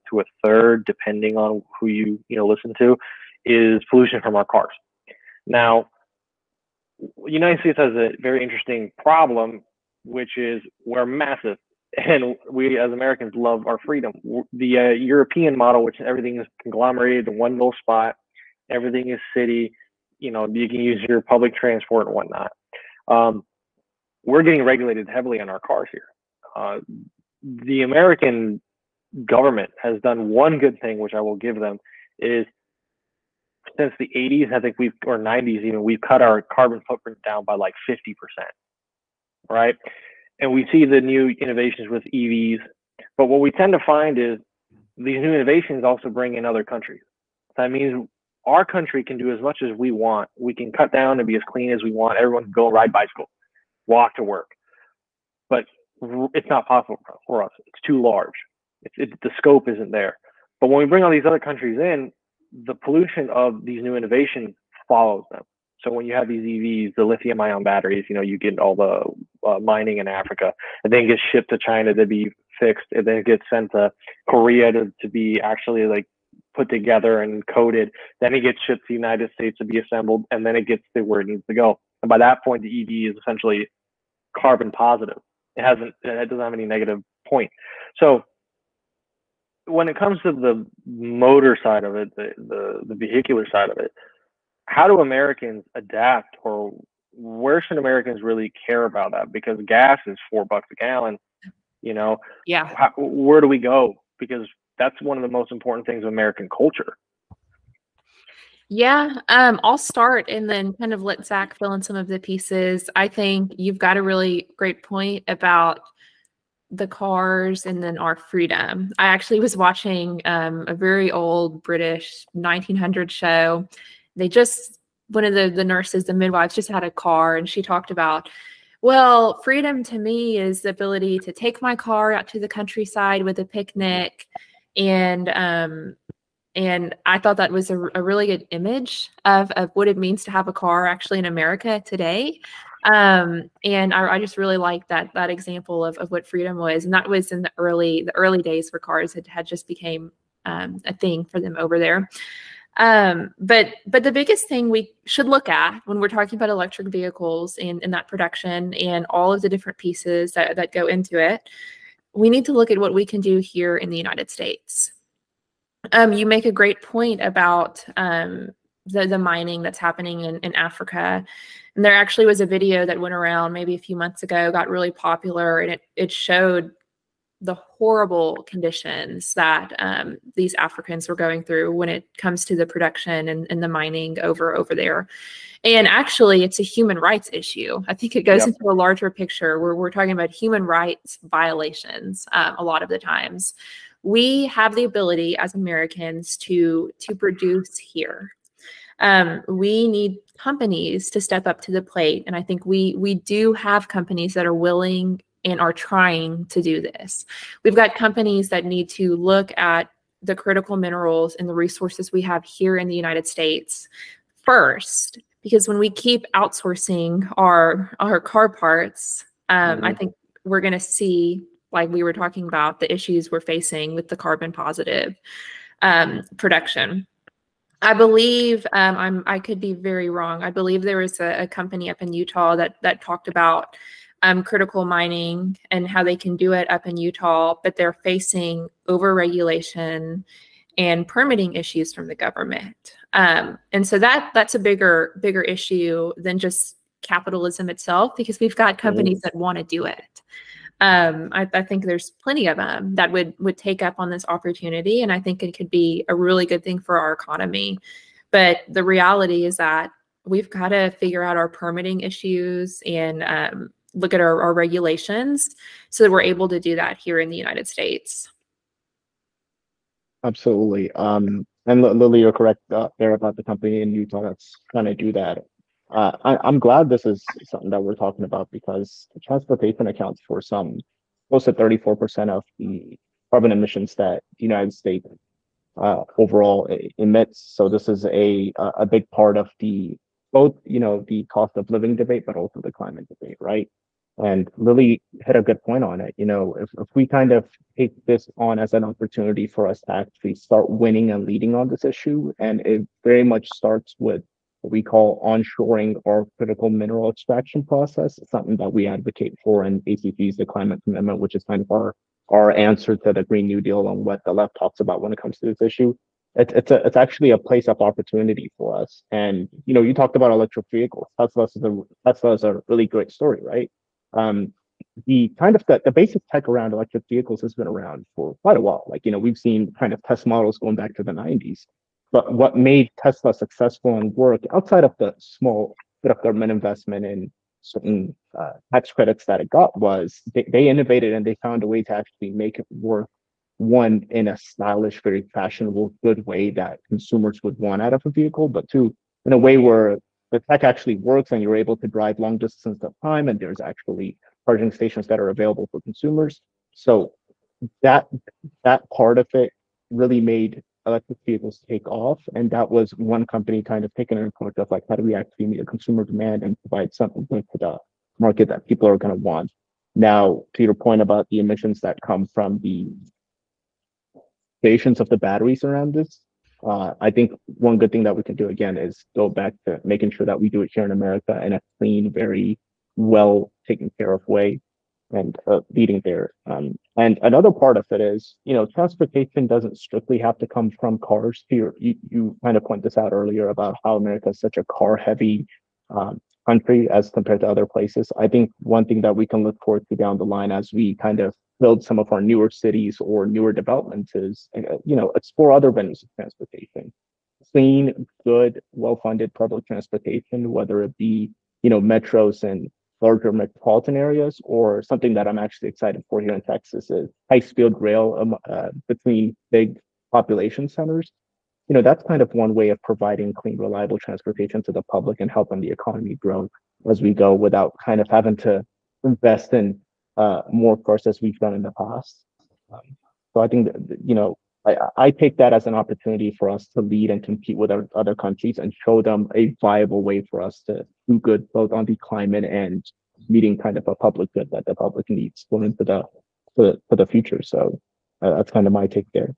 to a third, depending on who you you know listen to, is pollution from our cars. Now, the United States has a very interesting problem, which is we're massive, and we as Americans love our freedom. The uh, European model, which everything is conglomerated in one little spot, everything is city. You know, you can use your public transport and whatnot. Um, we're getting regulated heavily on our cars here. Uh, the American government has done one good thing, which I will give them, is since the 80s, I think we've or 90s even, we've cut our carbon footprint down by like 50%. Right, and we see the new innovations with EVs, but what we tend to find is these new innovations also bring in other countries. That means our country can do as much as we want. We can cut down and be as clean as we want. Everyone can go ride bicycle, walk to work, it's not possible for us. It's too large. It's, it, the scope isn't there. But when we bring all these other countries in, the pollution of these new innovations follows them. So when you have these EVs, the lithium ion batteries, you know, you get all the uh, mining in Africa. And then gets shipped to China to be fixed. And then it gets sent to Korea to, to be actually like put together and coded. Then it gets shipped to the United States to be assembled, and then it gets to where it needs to go. And by that point, the EV is essentially carbon positive. It hasn't. It doesn't have any negative point. So when it comes to the motor side of it, the, the, the vehicular side of it, how do Americans adapt or where should Americans really care about that? Because gas is four bucks a gallon, you know, Yeah. how, where do we go? Because that's one of the most important things of American culture. Yeah, um, I'll start and then kind of let Zach fill in some of the pieces. I think you've got a really great point about the cars and then our freedom. I actually was watching um, a very old British 1900 show. They just one of the the nurses, the midwives, just had a car, and she talked about. Well, freedom to me is the ability to take my car out to the countryside with a picnic and um, and I thought that was a, a, really good image of, of what it means to have a car actually in America today. Um, and I, I, just really like that that example of, of what freedom was, and that was in the early the early days where cars had, had just became um, a thing for them over there. Um, but but the biggest thing we should look at when we're talking about electric vehicles and, and that production and all of the different pieces that, that go into it, we need to look at what we can do here in the United States. Um, you make a great point about um, the the mining that's happening in, in Africa. And there actually was a video that went around maybe a few months ago, got really popular, and it it showed the horrible conditions that um, these Africans were going through when it comes to the production and, and, the mining over over there. And actually, it's a human rights issue. I think it goes yep. into a larger picture where we're talking about human rights violations um, a lot of the times we have the ability as Americans to to produce here. Um, we need companies to step up to the plate, and I think we we do have companies that are willing and are trying to do this. We've got companies that need to look at the critical minerals and the resources we have here in the United States first, because when we keep outsourcing our our car parts, um, mm-hmm. I think we're going to see like we were talking about the issues we're facing with the carbon positive um, production. I believe um, I'm. I could be very wrong. I believe there was a, a company up in Utah that that talked about um, critical mining and how they can do it up in Utah, but they're facing overregulation and permitting issues from the government. Um, and so that that's a bigger bigger issue than just capitalism itself, because we've got companies that want to do it um, I, I, think there's plenty of them that would would take up on this opportunity, and I think it could be a really good thing for our economy. But the reality is that we've got to figure out our permitting issues and um, look at our, our regulations so that we're able to do that here in the United States. Absolutely. Um, and Lily, you're correct uh, there about the company in Utah that's trying to do that uh, I, am glad this is something that we're talking about because transportation accounts for some close to 34% of the carbon emissions that the United States uh, overall emits. So this is a a big part of the both you know the cost of living debate, but also the climate debate, right? And Lily hit a good point on it. You know, if, if we kind of take this on as an opportunity for us to actually start winning and leading on this issue, and it very much starts with what we call onshoring or critical mineral extraction process. It's something that we advocate for in ACC's The Climate Commitment, which is kind of our our answer to the Green New Deal and what the left talks about when it comes to this issue. It's it's a it's actually a place of opportunity for us. And you know, you talked about electric vehicles. Tesla is a Tesla is a really great story, right? Um, the kind of the, the basic tech around electric vehicles has been around for quite a while. Like, you know, we've seen kind of test models going back to the 90s. But what made Tesla successful and work outside of the small bit of government investment in certain uh, tax credits that it got was they, they innovated and they found a way to actually make it work one in a stylish, very fashionable, good way that consumers would want out of a vehicle, but two, in a way where the tech actually works and you're able to drive long distance of time and there's actually charging stations that are available for consumers. So that that part of it really made electric vehicles take off. And that was one company kind of taking an approach of like, how do we actually meet a consumer demand and provide something to the market that people are going to want. Now, to your point about the emissions that come from the stations of the batteries around this, uh, I think one good thing that we can do again is go back to making sure that we do it here in America in a clean, very well taken care of way and uh, leading there. Um, and another part of it is, you know, transportation doesn't strictly have to come from cars. Here, you, you kind of point this out earlier about how America is such a car heavy um, country as compared to other places. I think one thing that we can look forward to down the line as we kind of build some of our newer cities or newer developments is, uh, you know, explore other venues of transportation. Clean, good, well-funded public transportation, whether it be, you know, metros and larger metropolitan areas, or something that I'm actually excited for here in Texas is high-speed rail um, uh, between big population centers. You know, that's kind of one way of providing clean, reliable transportation to the public and helping the economy grow as we go without kind of having to invest in uh, more course as we've done in the past. Um, so I think that, you know, I, I take that as an opportunity for us to lead and compete with our other countries and show them a viable way for us to do good both on the climate and meeting kind of a public good that the public needs going into the for the, for the future. So uh, that's kind of my take there.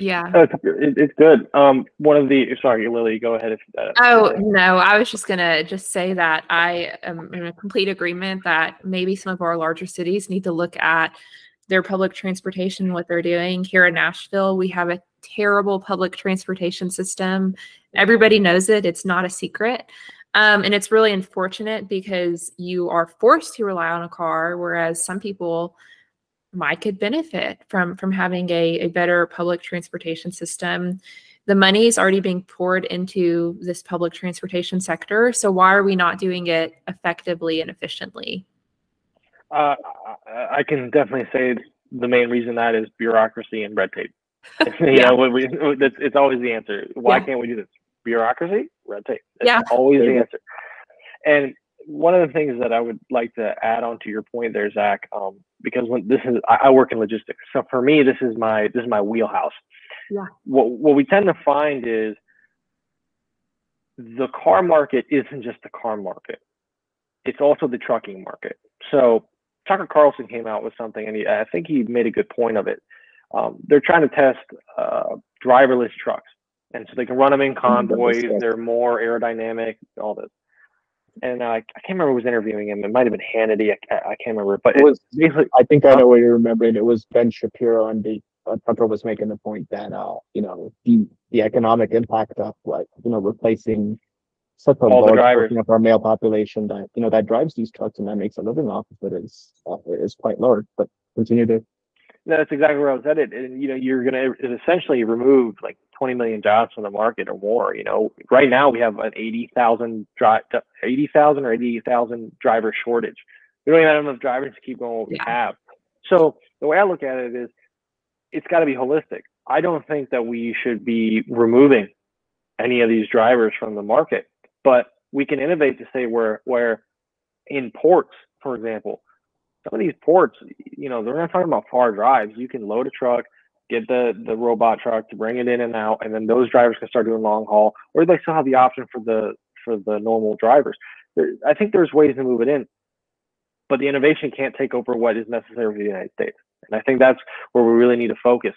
Yeah. Uh, it's good. Um, one of the sorry, Lily, go ahead if. Uh, oh no, I was just gonna just say that I am in a complete agreement that maybe some of our larger cities need to look at their public transportation, what they're doing. Here in Nashville, we have a terrible public transportation system. Everybody knows it. It's not a secret. Um, and it's really unfortunate because you are forced to rely on a car, whereas some people might could benefit from from having a, a better public transportation system. The money is already being poured into this public transportation sector so why are we not doing it effectively and efficiently? Uh, i can definitely say the main reason that is bureaucracy and red tape. You yeah. know we, it's, it's always the answer. Why yeah. can't we do this bureaucracy red tape That's yeah always the answer and one of the things that I would like to add on to your point there, Zach, um, because when this is I, I work in logistics, so for me this is my this is my wheelhouse. Yeah. What what we tend to find is the car market isn't just the car market; it's also the trucking market. So Tucker Carlson came out with something, and he, I think he made a good point of it. Um, they're trying to test uh, driverless trucks, and so they can run them in convoys. They're more aerodynamic, all this and uh, I can't remember who was interviewing him. It might have been Hannity. I, I can't remember, but it was basically. I think I know what you're remembering. It was Ben Shapiro, and the uh, Tucker was making the point that uh, you know, the the economic impact of like you know replacing such a All large portion of our male population that you know that drives these trucks and that makes a living off of it is uh, is quite large. But continue to no, that's exactly where I was headed. And you know, you're going to essentially remove like 20 million jobs from the market or more. You know, right now we have an 80,000 drive, 80,000 or 80,000 driver shortage. We don't even have enough drivers to keep going what we yeah. have. So the way I look at it is, it's got to be holistic. I don't think that we should be removing any of these drivers from the market, but we can innovate to say where where in ports, for example, some of these ports, you know, they're not talking about far drives. You can load a truck, get the the robot truck to bring it in and out, and then those drivers can start doing long haul, or they still have the option for the for the normal drivers. I think there's ways to move it in, but the innovation can't take over what is necessary for the United States. And I think that's where we really need to focus.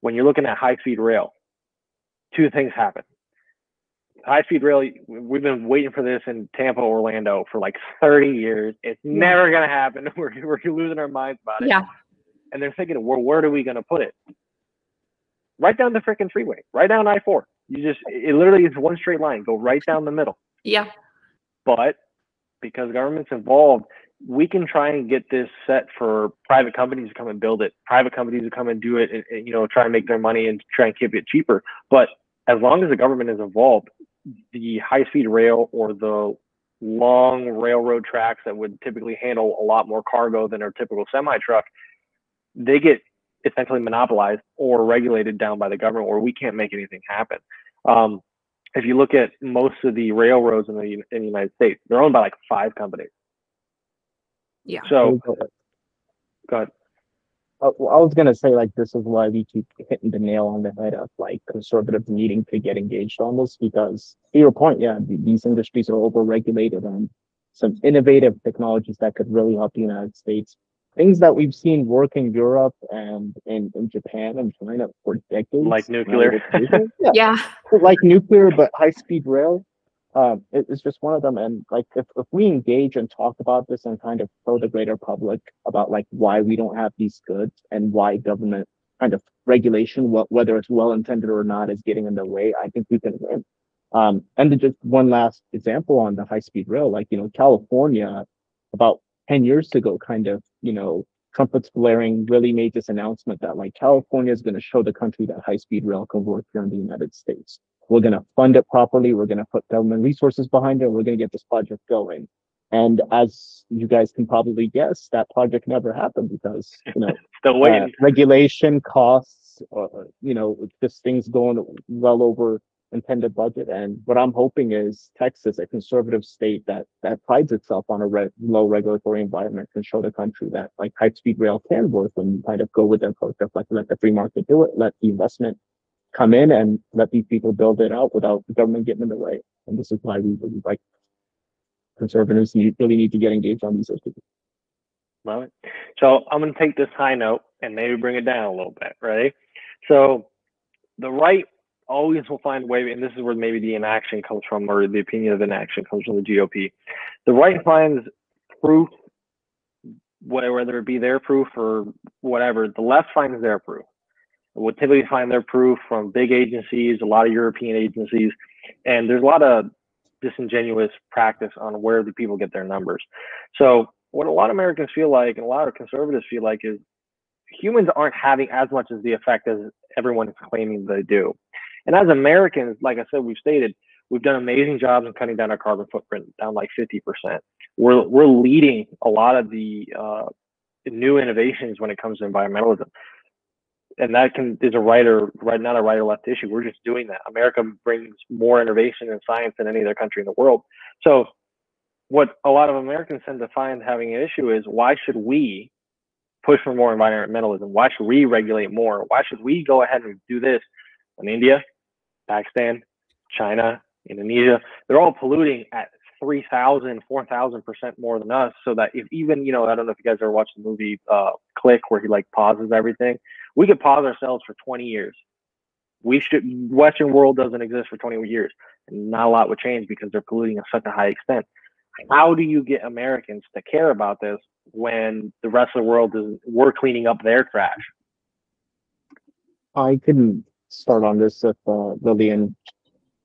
When you're looking at high speed rail, two things happen high speed rail, we've been waiting for this in Tampa, Orlando for like 30 years. It's yeah. never going to happen. We're, we're losing our minds about it. Yeah. And they're thinking, well, where are we going to put it? Right down the freaking freeway, right down I 4. You just, it literally is one straight line, go right down the middle. Yeah. But because government's involved, we can try and get this set for private companies to come and build it. Private companies to come and do it, and, and you know, try and make their money and try and keep it cheaper. But as long as the government is involved, the high speed rail or the long railroad tracks that would typically handle a lot more cargo than a typical semi truck, they get essentially monopolized or regulated down by the government, where we can't make anything happen. Um, if you look at most of the railroads in the in the United States, they're owned by like five companies. Yeah. So, go ahead. I was gonna say like this is why we keep hitting the nail on the head of like conservatives needing to get engaged on this because to your point, yeah, these industries are overregulated and some innovative technologies that could really help the United States. Things that we've seen work in Europe and in, in Japan and China for decades. Like nuclear. yeah, Yeah. like nuclear, but high speed rail. Um, it- it's just one of them. And like, if, if we engage and talk about this and kind of show the greater public about like why we don't have these goods and why government kind of regulation, what, whether it's well intended or not, is getting in the way, I think we can win. Um, and just one last example on the high speed rail, like, you know, California about 10 years ago, kind of, you know, trumpets blaring really made this announcement that like California is going to show the country that high speed rail can work here in the United States. We're going to fund it properly. We're going to put government resources behind it. We're going to get this project going. And as you guys can probably guess, that project never happened because, you know, Still uh, regulation costs, uh, you know, just things going well over intended budget. And what I'm hoping is Texas, a conservative state that that prides itself on a re- low regulatory environment, can show the country that like high speed rail can work when you kind of go with the approach of like let the free market do it, let the investment come in, and let these people build it out without the government getting in the way. And this is why we really like conservatives need, really need to get engaged on these issues. Love it. So I'm going to take this high note and maybe bring it down a little bit, right? So the right always will find a way, and this is where maybe the inaction comes from, or the opinion of inaction comes from the GOP. The right finds proof, whether it be their proof or whatever. The left finds their proof. We'll typically find their proof from big agencies, a lot of European agencies, and there's a lot of disingenuous practice on where the people get their numbers. So what a lot of Americans feel like and a lot of conservatives feel like is humans aren't having as much as the effect as everyone is claiming they do. And as Americans, like I said, we've stated, we've done amazing jobs in cutting down our carbon footprint down like 50%. We're, we're leading a lot of the uh, new innovations when it comes to environmentalism. And that can is a right or right not a right or left issue. We're just doing that. America brings more innovation and science than any other country in the world. So what a lot of Americans tend to find having an issue is why should we push for more environmentalism? Why should we regulate more? Why should we go ahead and do this? In India, Pakistan, China, Indonesia, they're all polluting at 3,000, 4,000% more than us. So that if even, you know, I don't know if you guys ever watched the movie uh, Click where he like pauses everything, we could pause ourselves for 20 years. We should, Western world doesn't exist for 20 years. And not a lot would change because they're polluting at such a high extent how do you get Americans to care about this when the rest of the world is we're cleaning up their trash? I can start on this if uh, Lillian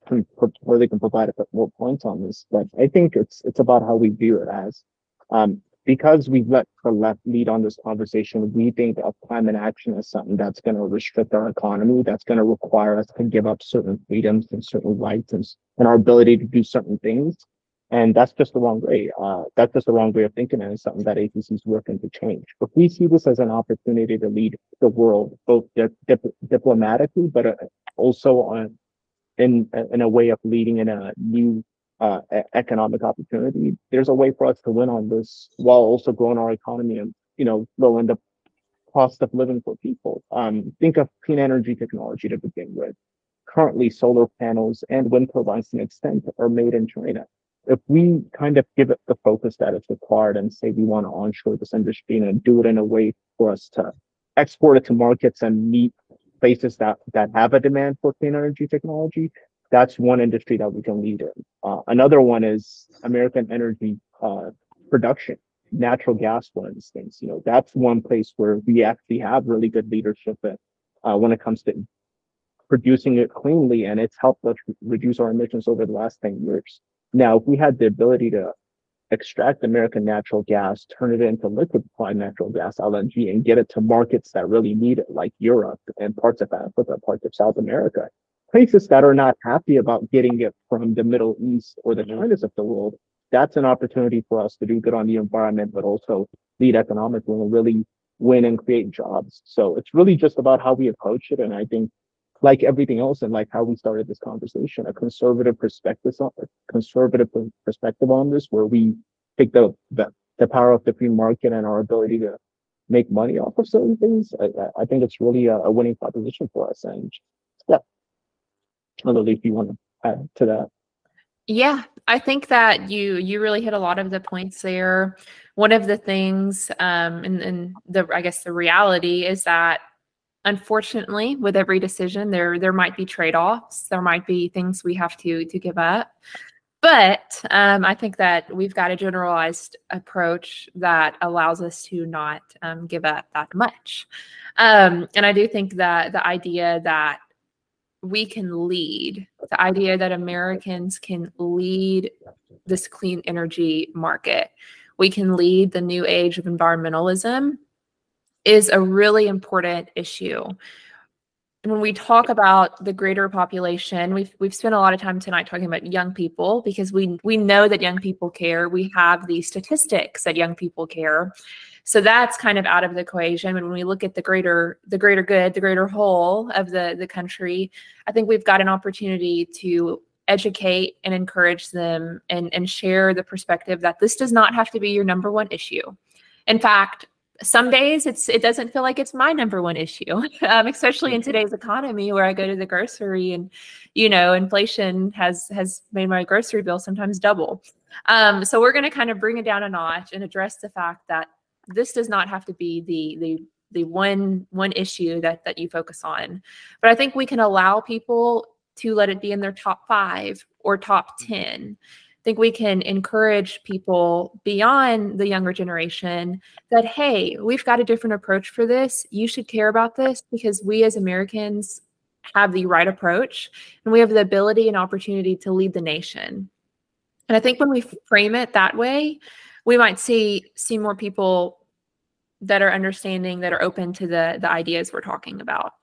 can really can provide a bit more points on this, but I think it's it's about how we view it as. Um, because we've let the left lead on this conversation, we think of climate action as something that's going to restrict our economy, that's going to require us to give up certain freedoms and certain rights and, and our ability to do certain things. And that's just the wrong way. Uh, that's just the wrong way of thinking, and it's something that ACC is working to change. But we see this as an opportunity to lead the world, both dip, diplomatically, but uh, also on in in a way of leading in a new uh, economic opportunity. There's a way for us to win on this while also growing our economy and you know lowering the cost of living for people. Um, think of clean energy technology to begin with. Currently, solar panels and wind turbines to an extent are made in China if we kind of give it the focus that it's required and say we want to onshore this industry and do it in a way for us to export it to markets and meet places that that have a demand for clean energy technology, that's one industry that we can lead in. Uh, another one is American energy uh, production, natural gas, for instance. You know, that's one place where we actually have really good leadership in, uh, when it comes to producing it cleanly, and it's helped us reduce our emissions over the last 10 years. Now, if we had the ability to extract American natural gas, turn it into liquefied natural gas, LNG, and get it to markets that really need it, like Europe and parts of Africa, parts of South America, places that are not happy about getting it from the Middle East or the Mhm. Chinas of the world, that's an opportunity for us to do good on the environment, but also lead economically and really win and create jobs. So it's really just about how we approach it. And I think like everything else and like how we started this conversation, a conservative perspective on conservative perspective on this, where we take the, the the power of the free market and our ability to make money off of certain things. I, I- I think it's really a, a winning proposition for us. And yeah, I don't if you want to add to that. Yeah, I think that you you really hit a lot of the points there. One of the things, um, and, and the I guess the reality is that unfortunately, with every decision, there there might be trade offs. There might be things we have to to give up. But um, I think that we've got a generalized approach that allows us to not um, give up that much. Um, and I do think that the idea that we can lead, the idea that Americans can lead this clean energy market, we can lead the new age of environmentalism is a really important issue when we talk about the greater population, we've we've spent a lot of time tonight talking about young people because we we know that young people care. We have the statistics that young people care. So that's kind of out of the equation. And when we look at the greater the greater good, the greater whole of the the country, I think we've got an opportunity to educate and encourage them and and share the perspective that this does not have to be your number one issue. In fact, some days it's it doesn't feel like it's my number one issue um, especially in mm-hmm. today's economy where i go to the grocery and you know inflation has has made my grocery bill sometimes double um, so we're going to kind of bring it down a notch and address the fact that this does not have to be the the the one one issue that that you focus on but i think we can allow people to let it be in their top five or top mm-hmm. 10 i think we can encourage people beyond the younger generation that, hey, we've got a different approach for this. You should care about this because we as Americans have the right approach and we have the ability and opportunity to lead the nation. And I think when we frame it that way, we might see see more people that are understanding that are open to the the ideas we're talking about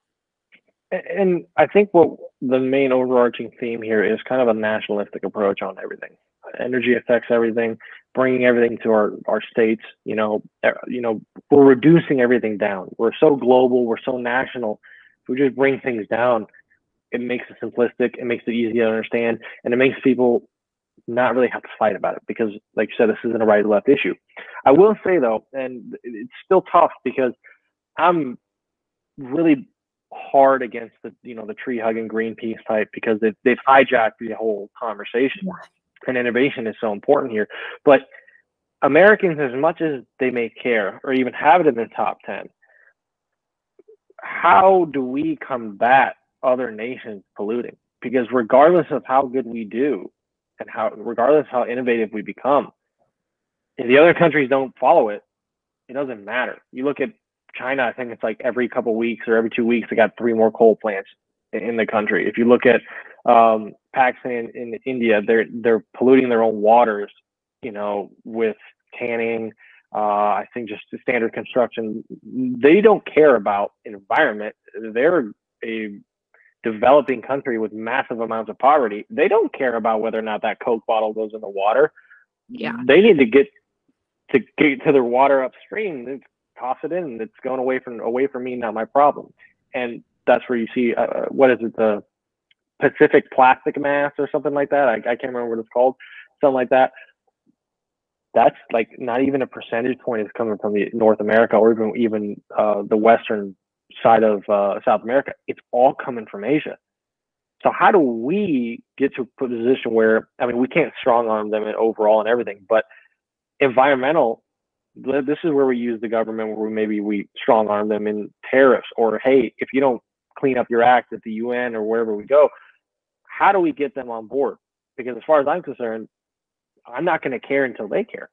and I think what the main overarching theme here is kind of a nationalistic approach on everything energy affects everything, bringing everything to our, our states. You know, you know, we're reducing everything down. We're so global. We're so national. If we just bring things down, it makes it simplistic. It makes it easy to understand, and it makes people not really have to fight about it because, like you said, this isn't a right or left issue. I will say though, and it's still tough because I'm really hard against the you know the tree hugging Greenpeace type because they've, they've hijacked the whole conversation and innovation is so important here. But Americans, as much as they may care or even have it in the top 10, how do we combat other nations polluting? Because regardless of how good we do and how, regardless how innovative we become, if the other countries don't follow it, it doesn't matter. You look at China, I think it's like every couple weeks or every two weeks, they got three more coal plants in the country. If you look at um, Pakistan in India, they're they're polluting their own waters, you know, with tanning. Uh, I think just the standard construction. They don't care about environment. They're a developing country with massive amounts of poverty. They don't care about whether or not that Coke bottle goes in the water. Yeah, they need to get to get to their water upstream. Toss it in. It's going away from away from me, not my problem. And that's where you see uh, what is it the Pacific plastic mass or something like that. I, I can't remember what it's called, something like that. That's like not even a percentage point is coming from the North America or even even uh, the western side of uh, South America. It's all coming from Asia. So how do we get to a position where I mean we can't strong arm them in overall and everything, but environmental this is where we use the government where maybe we strong arm them in tariffs or hey if you don't clean up your act at the UN or wherever we go how do we get them on board? Because as far as I'm concerned, I'm not going to care until they care.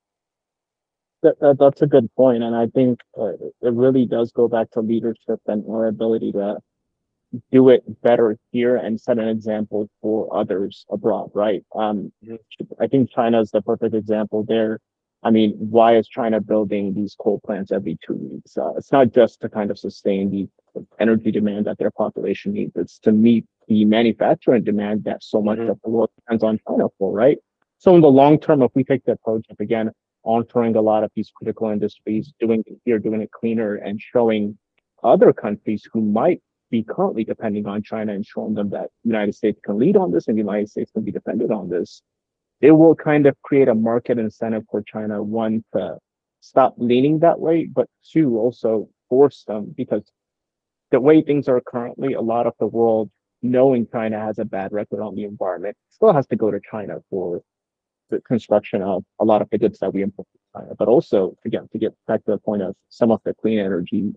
That, that, that's a good point, and I think uh, it really does go back to leadership and our ability to do it better here and set an example for others abroad, right? Um, mm-hmm. I think China is the perfect example there. I mean, why is China building these coal plants every two weeks? Uh, it's not just to kind of sustain the energy demand that their population needs. It's to meet the manufacturing demand that so much mm-hmm. of the world depends on China for, right? So in the long term, if we take the approach of again onshoring a lot of these critical industries, doing here, doing it cleaner, and showing other countries who might be currently depending on China and showing them that the United States can lead on this and the United States can be dependent on this, it will kind of create a market incentive for China, one, to stop leaning that way, but two, also force them because the way things are currently, a lot of the world knowing China has a bad record on the environment, still has to go to China for construction of a lot of the goods that we import from China. But also, again, to get back to the point of some of the clean energy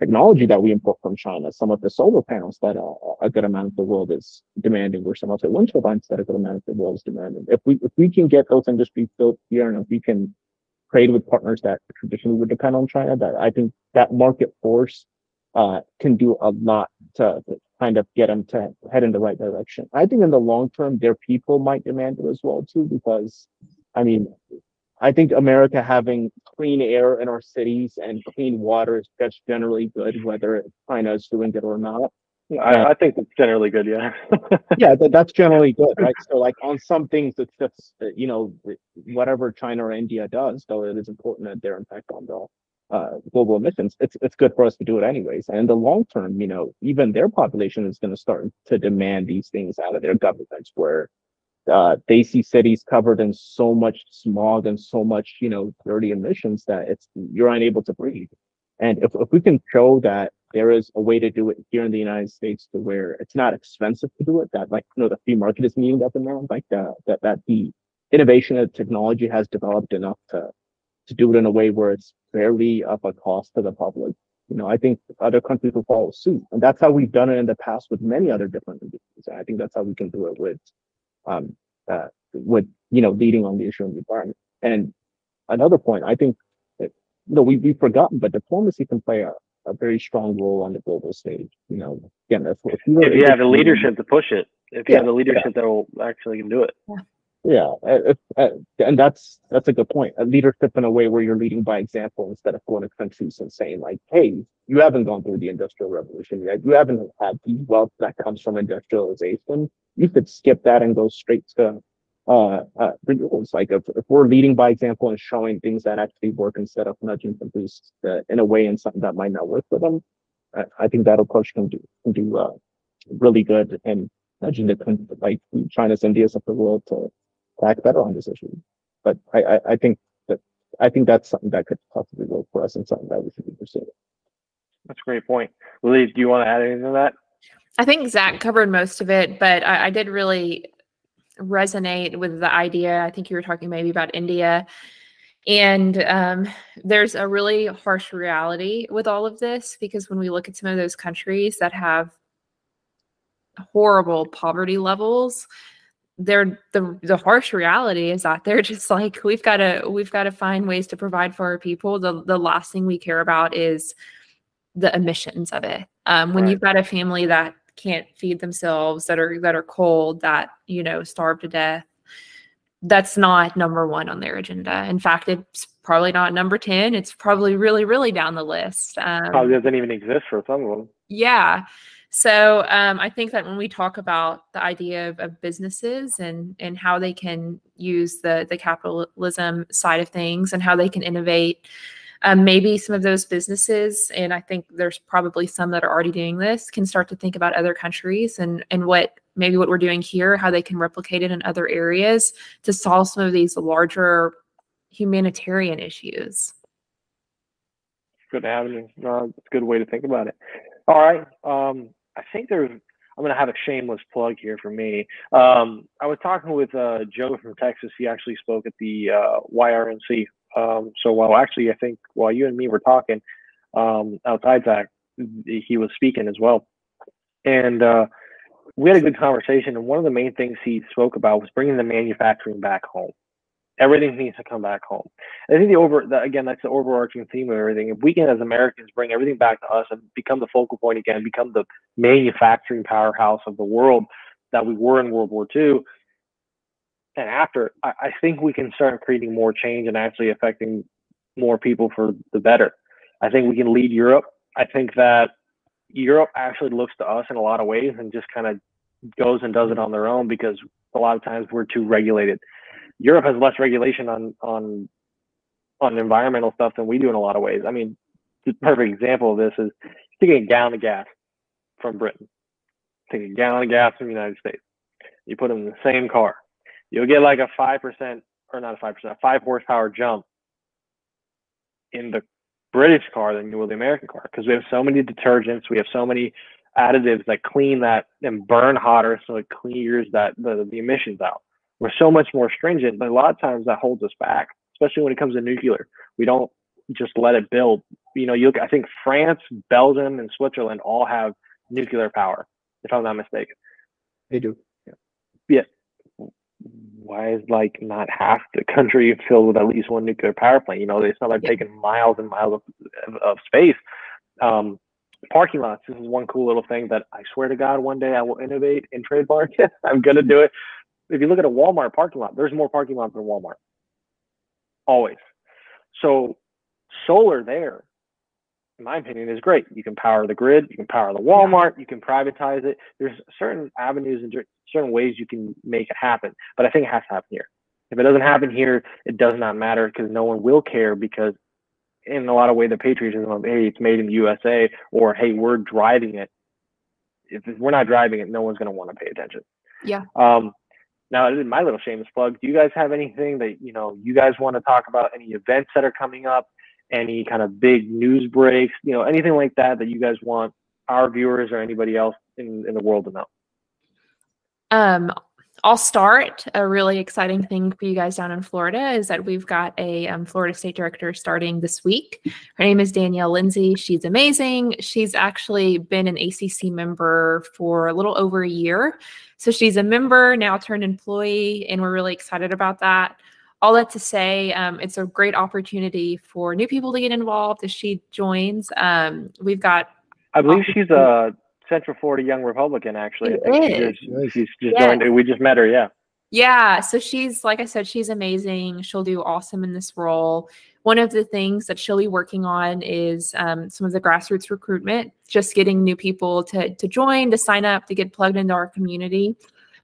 technology that we import from China, some of the solar panels that uh, a good amount of the world is demanding, or some of the wind turbines that a good amount of the world is demanding. If we if we can get those industries built here, and if we can trade with partners that traditionally would depend on China, that I think that market force uh, can do a lot to kind of get them to head in the right direction. I think in the long term, their people might demand it as well too, because I mean, I think America having clean air in our cities and clean water is just generally good, whether China is doing it or not. I, I think it's generally good. Yeah. yeah, that, that's generally good, right? So, like on some things, it's just you know whatever China or India does, though it is important that their impact on the uh, global emissions, it's it's good for us to do it anyways. And in the long term, you know, even their population is going to start to demand these things out of their governments, where uh, they see cities covered in so much smog and so much, you know, dirty emissions that it's you're unable to breathe. And if, if we can show that there is a way to do it here in the United States to where it's not expensive to do it, that like you know the free market is meeting that demand, like that that that the innovation and technology has developed enough to to do it in a way where it's fairly of a cost to the public. You know, I think other countries will follow suit, and that's how we've done it in the past with many other different industries. And I think that's how we can do it with um, uh, with you know leading on the issue of the environment. And another point, I think, that, you know, we we've forgotten, but diplomacy can play a, a very strong role on the global stage. You know, again, if, if you, if you have the leadership to push it, if you yeah, have the leadership yeah. that will actually can do it. Yeah. Yeah, if, uh, and that's that's a good point. A leadership in a way where you're leading by example instead of going to countries and saying like, "Hey, you haven't gone through the industrial revolution yet. You haven't had the wealth that comes from industrialization you could skip that and go straight to uh, uh, renewals. Like if, if we're leading by example and showing things that actually work instead of nudging countries uh, in a way in something that might not work for them, I, I think that approach can do can do uh, really good in nudging the like China's, India's of the world to, to act better on this issue. But I, I, I think that I think that's something that could possibly work for us and something that we should be pursuing. That's a great point. Lily, do you want to add anything to that? I think Zach covered most of it, but I, I did really resonate with the idea. I think you were talking maybe about India. And um, there's a really harsh reality with all of this because when we look at some of those countries that have horrible poverty levels, they're the the harsh reality is that they're just like we've got to we've got to find ways to provide for our people. The the last thing we care about is the emissions of it. Um, when right. you've got a family that can't feed themselves that are that are cold that you know starve to death that's not number one on their agenda in fact it's probably not number 10 it's probably really really down the list um, probably doesn't even exist for some of them yeah so um, i think that when we talk about the idea of, of, businesses and and how they can use the the capitalism side of things and how they can innovate um, maybe some of those businesses, and I think there's probably some that are already doing this, can start to think about other countries and and what maybe what we're doing here, how they can replicate it in other areas to solve some of these larger humanitarian issues. Good avenue. No, it's a good way to think about it. All right. Um, I think there's I'm to have a shameless plug here for me. Um, I was talking with uh, Joe from Texas. He actually spoke at the uh, YRNC um, so while actually, I think while you and me were talking um, outside Zach, he was speaking as well. And uh, we had a good conversation. And one of the main things he spoke about was bringing the manufacturing back home. Everything needs to come back home. And I think the over, the, again, that's the overarching theme of everything. If we can, as Americans, bring everything back to us and become the focal point again, become the manufacturing powerhouse of the world that we were in World War II, and after, I, I think we can start creating more change and actually affecting more people for the better. I think we can lead Europe. I think that Europe actually looks to us in a lot of ways and just kind of goes and does it on their own because a lot of times we're too regulated. Europe has less regulation on on on environmental stuff than we do in a lot of ways. I mean, the perfect example of this is taking a gallon of gas from Britain, take a gallon of gas from the United States. You put them in the same car you'll get like a five percent or not a five percent, a five horsepower jump in the British car than you will the American car because we have so many detergents, we have so many additives that clean that and burn hotter so it clears that the, the emissions out. We're so much more stringent, but a lot of times that holds us back, especially when it comes to nuclear. We don't just let it build. You know, you look I think France, Belgium, and Switzerland all have nuclear power, if I'm not mistaken. They do. Yeah. yeah. Why is like not half the country filled with at least one nuclear power plant? You know, it's not like yeah. taking miles and miles of, of space. Um, parking lots. This is one cool little thing that I swear to God, one day I will innovate and trademark. I'm gonna do it. If you look at a Walmart parking lot, there's more parking lots than Walmart. Always. So solar there, in my opinion, is great. You can power the grid, you can power the Walmart, you can privatize it. There's certain avenues and certain ways you can make it happen. But I think it has to happen here. If it doesn't happen here, it does not matter because no one will care because in a lot of way the patriotism of hey it's made in the usa or hey we're driving it if we're not driving it no one's going to want to pay attention yeah um now my little shameless plug. Do you guys have anything that you know you guys want to talk about? Any events that are coming up? Any kind of big news breaks? You know anything like that that you guys want our viewers or anybody else in, in the world to know? Um I'll start. A really exciting thing for you guys down in Florida is that we've got a um, Florida State Director starting this week. Her name is Danielle Lindsay. She's amazing. She's actually been an ACC member for a little over a year. So she's a member, now turned employee, and we're really excited about that. All that to say, um, it's a great opportunity for new people to get involved as she joins. Um, we've got. I believe she's a Central Florida Young Republican, actually. She I think is. She just, she's just yeah. joined. We just met her. Yeah. Yeah. So she's, like I said, she's amazing. She'll do awesome in this role. One of the things that she'll be working on is um, some of the grassroots recruitment, just getting new people to, to join, to sign up, to get plugged into our community.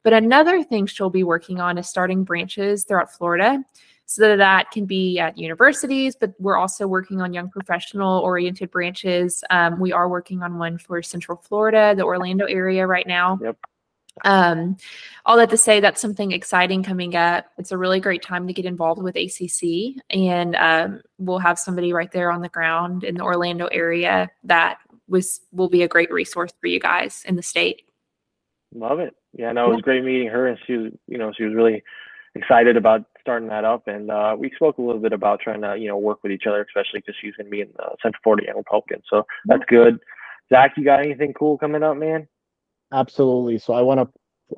But another thing she'll be working on is starting branches throughout Florida so that can be at universities, but we're also working on young professional oriented branches. Um, we are working on one for Central Florida, the Orlando area right now. Yep. Um, all that to say, that's something exciting coming up. It's a really great time to get involved with ACC, and um, we'll have somebody right there on the ground in the Orlando area that was will be a great resource for you guys in the state. Love it. Yeah, no, it was great meeting her, and she was, you know, she was really excited about starting that up. And uh, we spoke a little bit about trying to, you know, work with each other, especially because she's going to be in the Central Florida Young Republican. So that's good. Zach, you got anything cool coming up, man? Absolutely. So I want to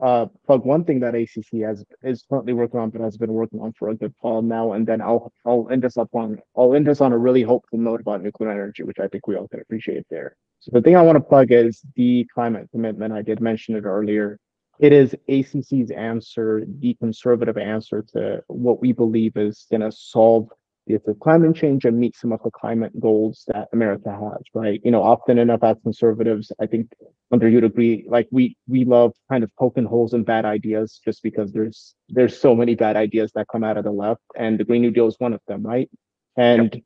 uh, plug one thing that ACC has is currently working on, but has been working on for a good while now. And then I'll I'll end us up on I'll end this on a really hopeful note about nuclear energy, which I think we all can appreciate there. So the thing I want to plug is the climate commitment. I did mention it earlier it is ACC's answer, the conservative answer to what we believe is going to solve the issue of climate change and meet some of the climate goals that America has, right? You know, often enough as conservatives, I think under you'd agree, like we we love kind of poking holes in bad ideas just because there's there's so many bad ideas that come out of the left, and the Green New Deal is one of them, right? And yep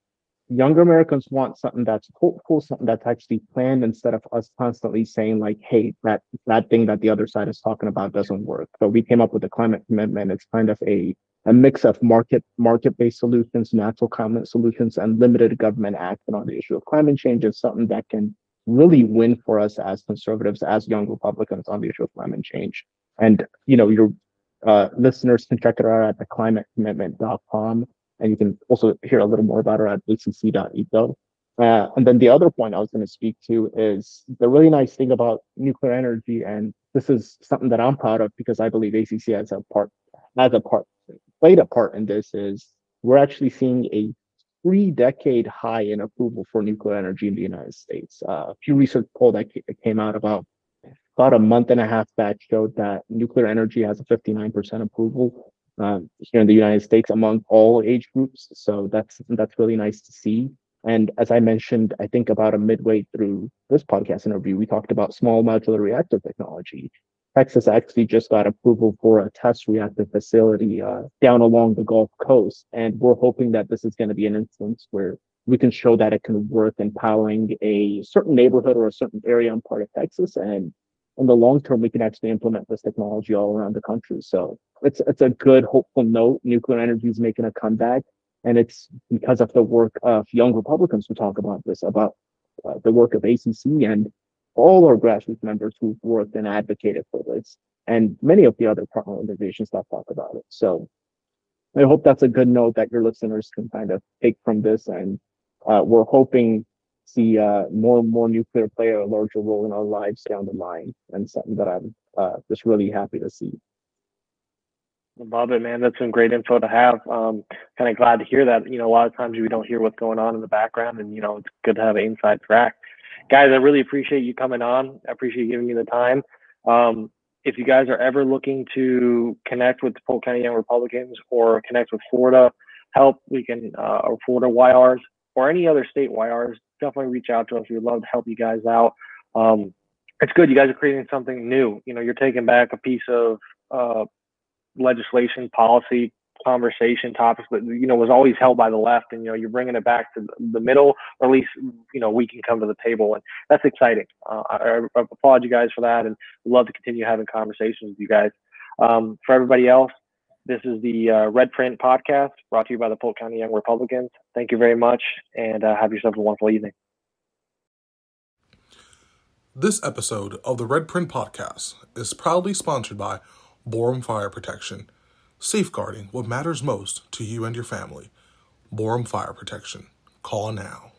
younger Americans want something that's hopeful, something that's actually planned instead of us constantly saying like, hey, that that thing that the other side is talking about doesn't work. So we came up with a climate commitment. It's kind of a a mix of market market-based solutions, natural climate solutions, and limited government action on the issue of climate change is something that can really win for us as conservatives, as young Republicans on the issue of climate change. And you know, your uh, listeners can check it out at theclimatecommitment.com. And you can also hear a little more about her at acc.edu. Uh, and then the other point I was going to speak to is the really nice thing about nuclear energy, and this is something that I'm proud of because I believe ACC has a part, has a part, played a part in this. Is we're actually seeing a three-decade high in approval for nuclear energy in the United States. Uh, a Pew research poll that came out about about a month and a half back showed that nuclear energy has a 59% approval um, here in the United States among all age groups. So that's that's really nice to see. And as I mentioned, I think about a midway through this podcast interview, we talked about small modular reactor technology. Texas actually just got approval for a test reactor facility uh, down along the Gulf Coast, and we're hoping that this is going to be an instance where we can show that it can work in powering a certain neighborhood or a certain area in part of Texas, and in the long term, we can actually implement this technology all around the country. So it's it's a good, hopeful note. Nuclear energy is making a comeback, and it's because of the work of young Republicans who talk about this, about uh, the work of ACC and all our grassroots members who've worked and advocated for this, and many of the other partner organizations that talk about it. So I hope that's a good note that your listeners can kind of take from this. And uh, we're hoping see uh, more and more nuclear play a larger role in our lives down the line, and something that I'm uh, just really happy to see. Love it, man. That's some great info to have. Um, kind of glad to hear that. You know, a lot of times we don't hear what's going on in the background, and you know, it's good to have an inside track. Guys, I really appreciate you coming on. I appreciate you giving me the time. Um, if you guys are ever looking to connect with Polk County Young Republicans or connect with Florida Help, we can uh, or Florida YRs or any other state YRs, definitely reach out to us. We'd love to help you guys out. Um, it's good. You guys are creating something new. You know, you're taking back a piece of uh, legislation, policy, conversation topics that you know was always held by the left, and you know you're bringing it back to the middle, or at least you know we can come to the table, and that's exciting. Uh, I, I, applaud you guys for that, and love to continue having conversations with you guys. Um, for everybody else, this is the uh, RedPrint podcast brought to you by the Polk County Young Republicans. Thank you very much, and uh, have yourself a wonderful evening. This episode of the RedPrint podcast is proudly sponsored by Borum Fire Protection, safeguarding what matters most to you and your family. Borum Fire Protection. Call now.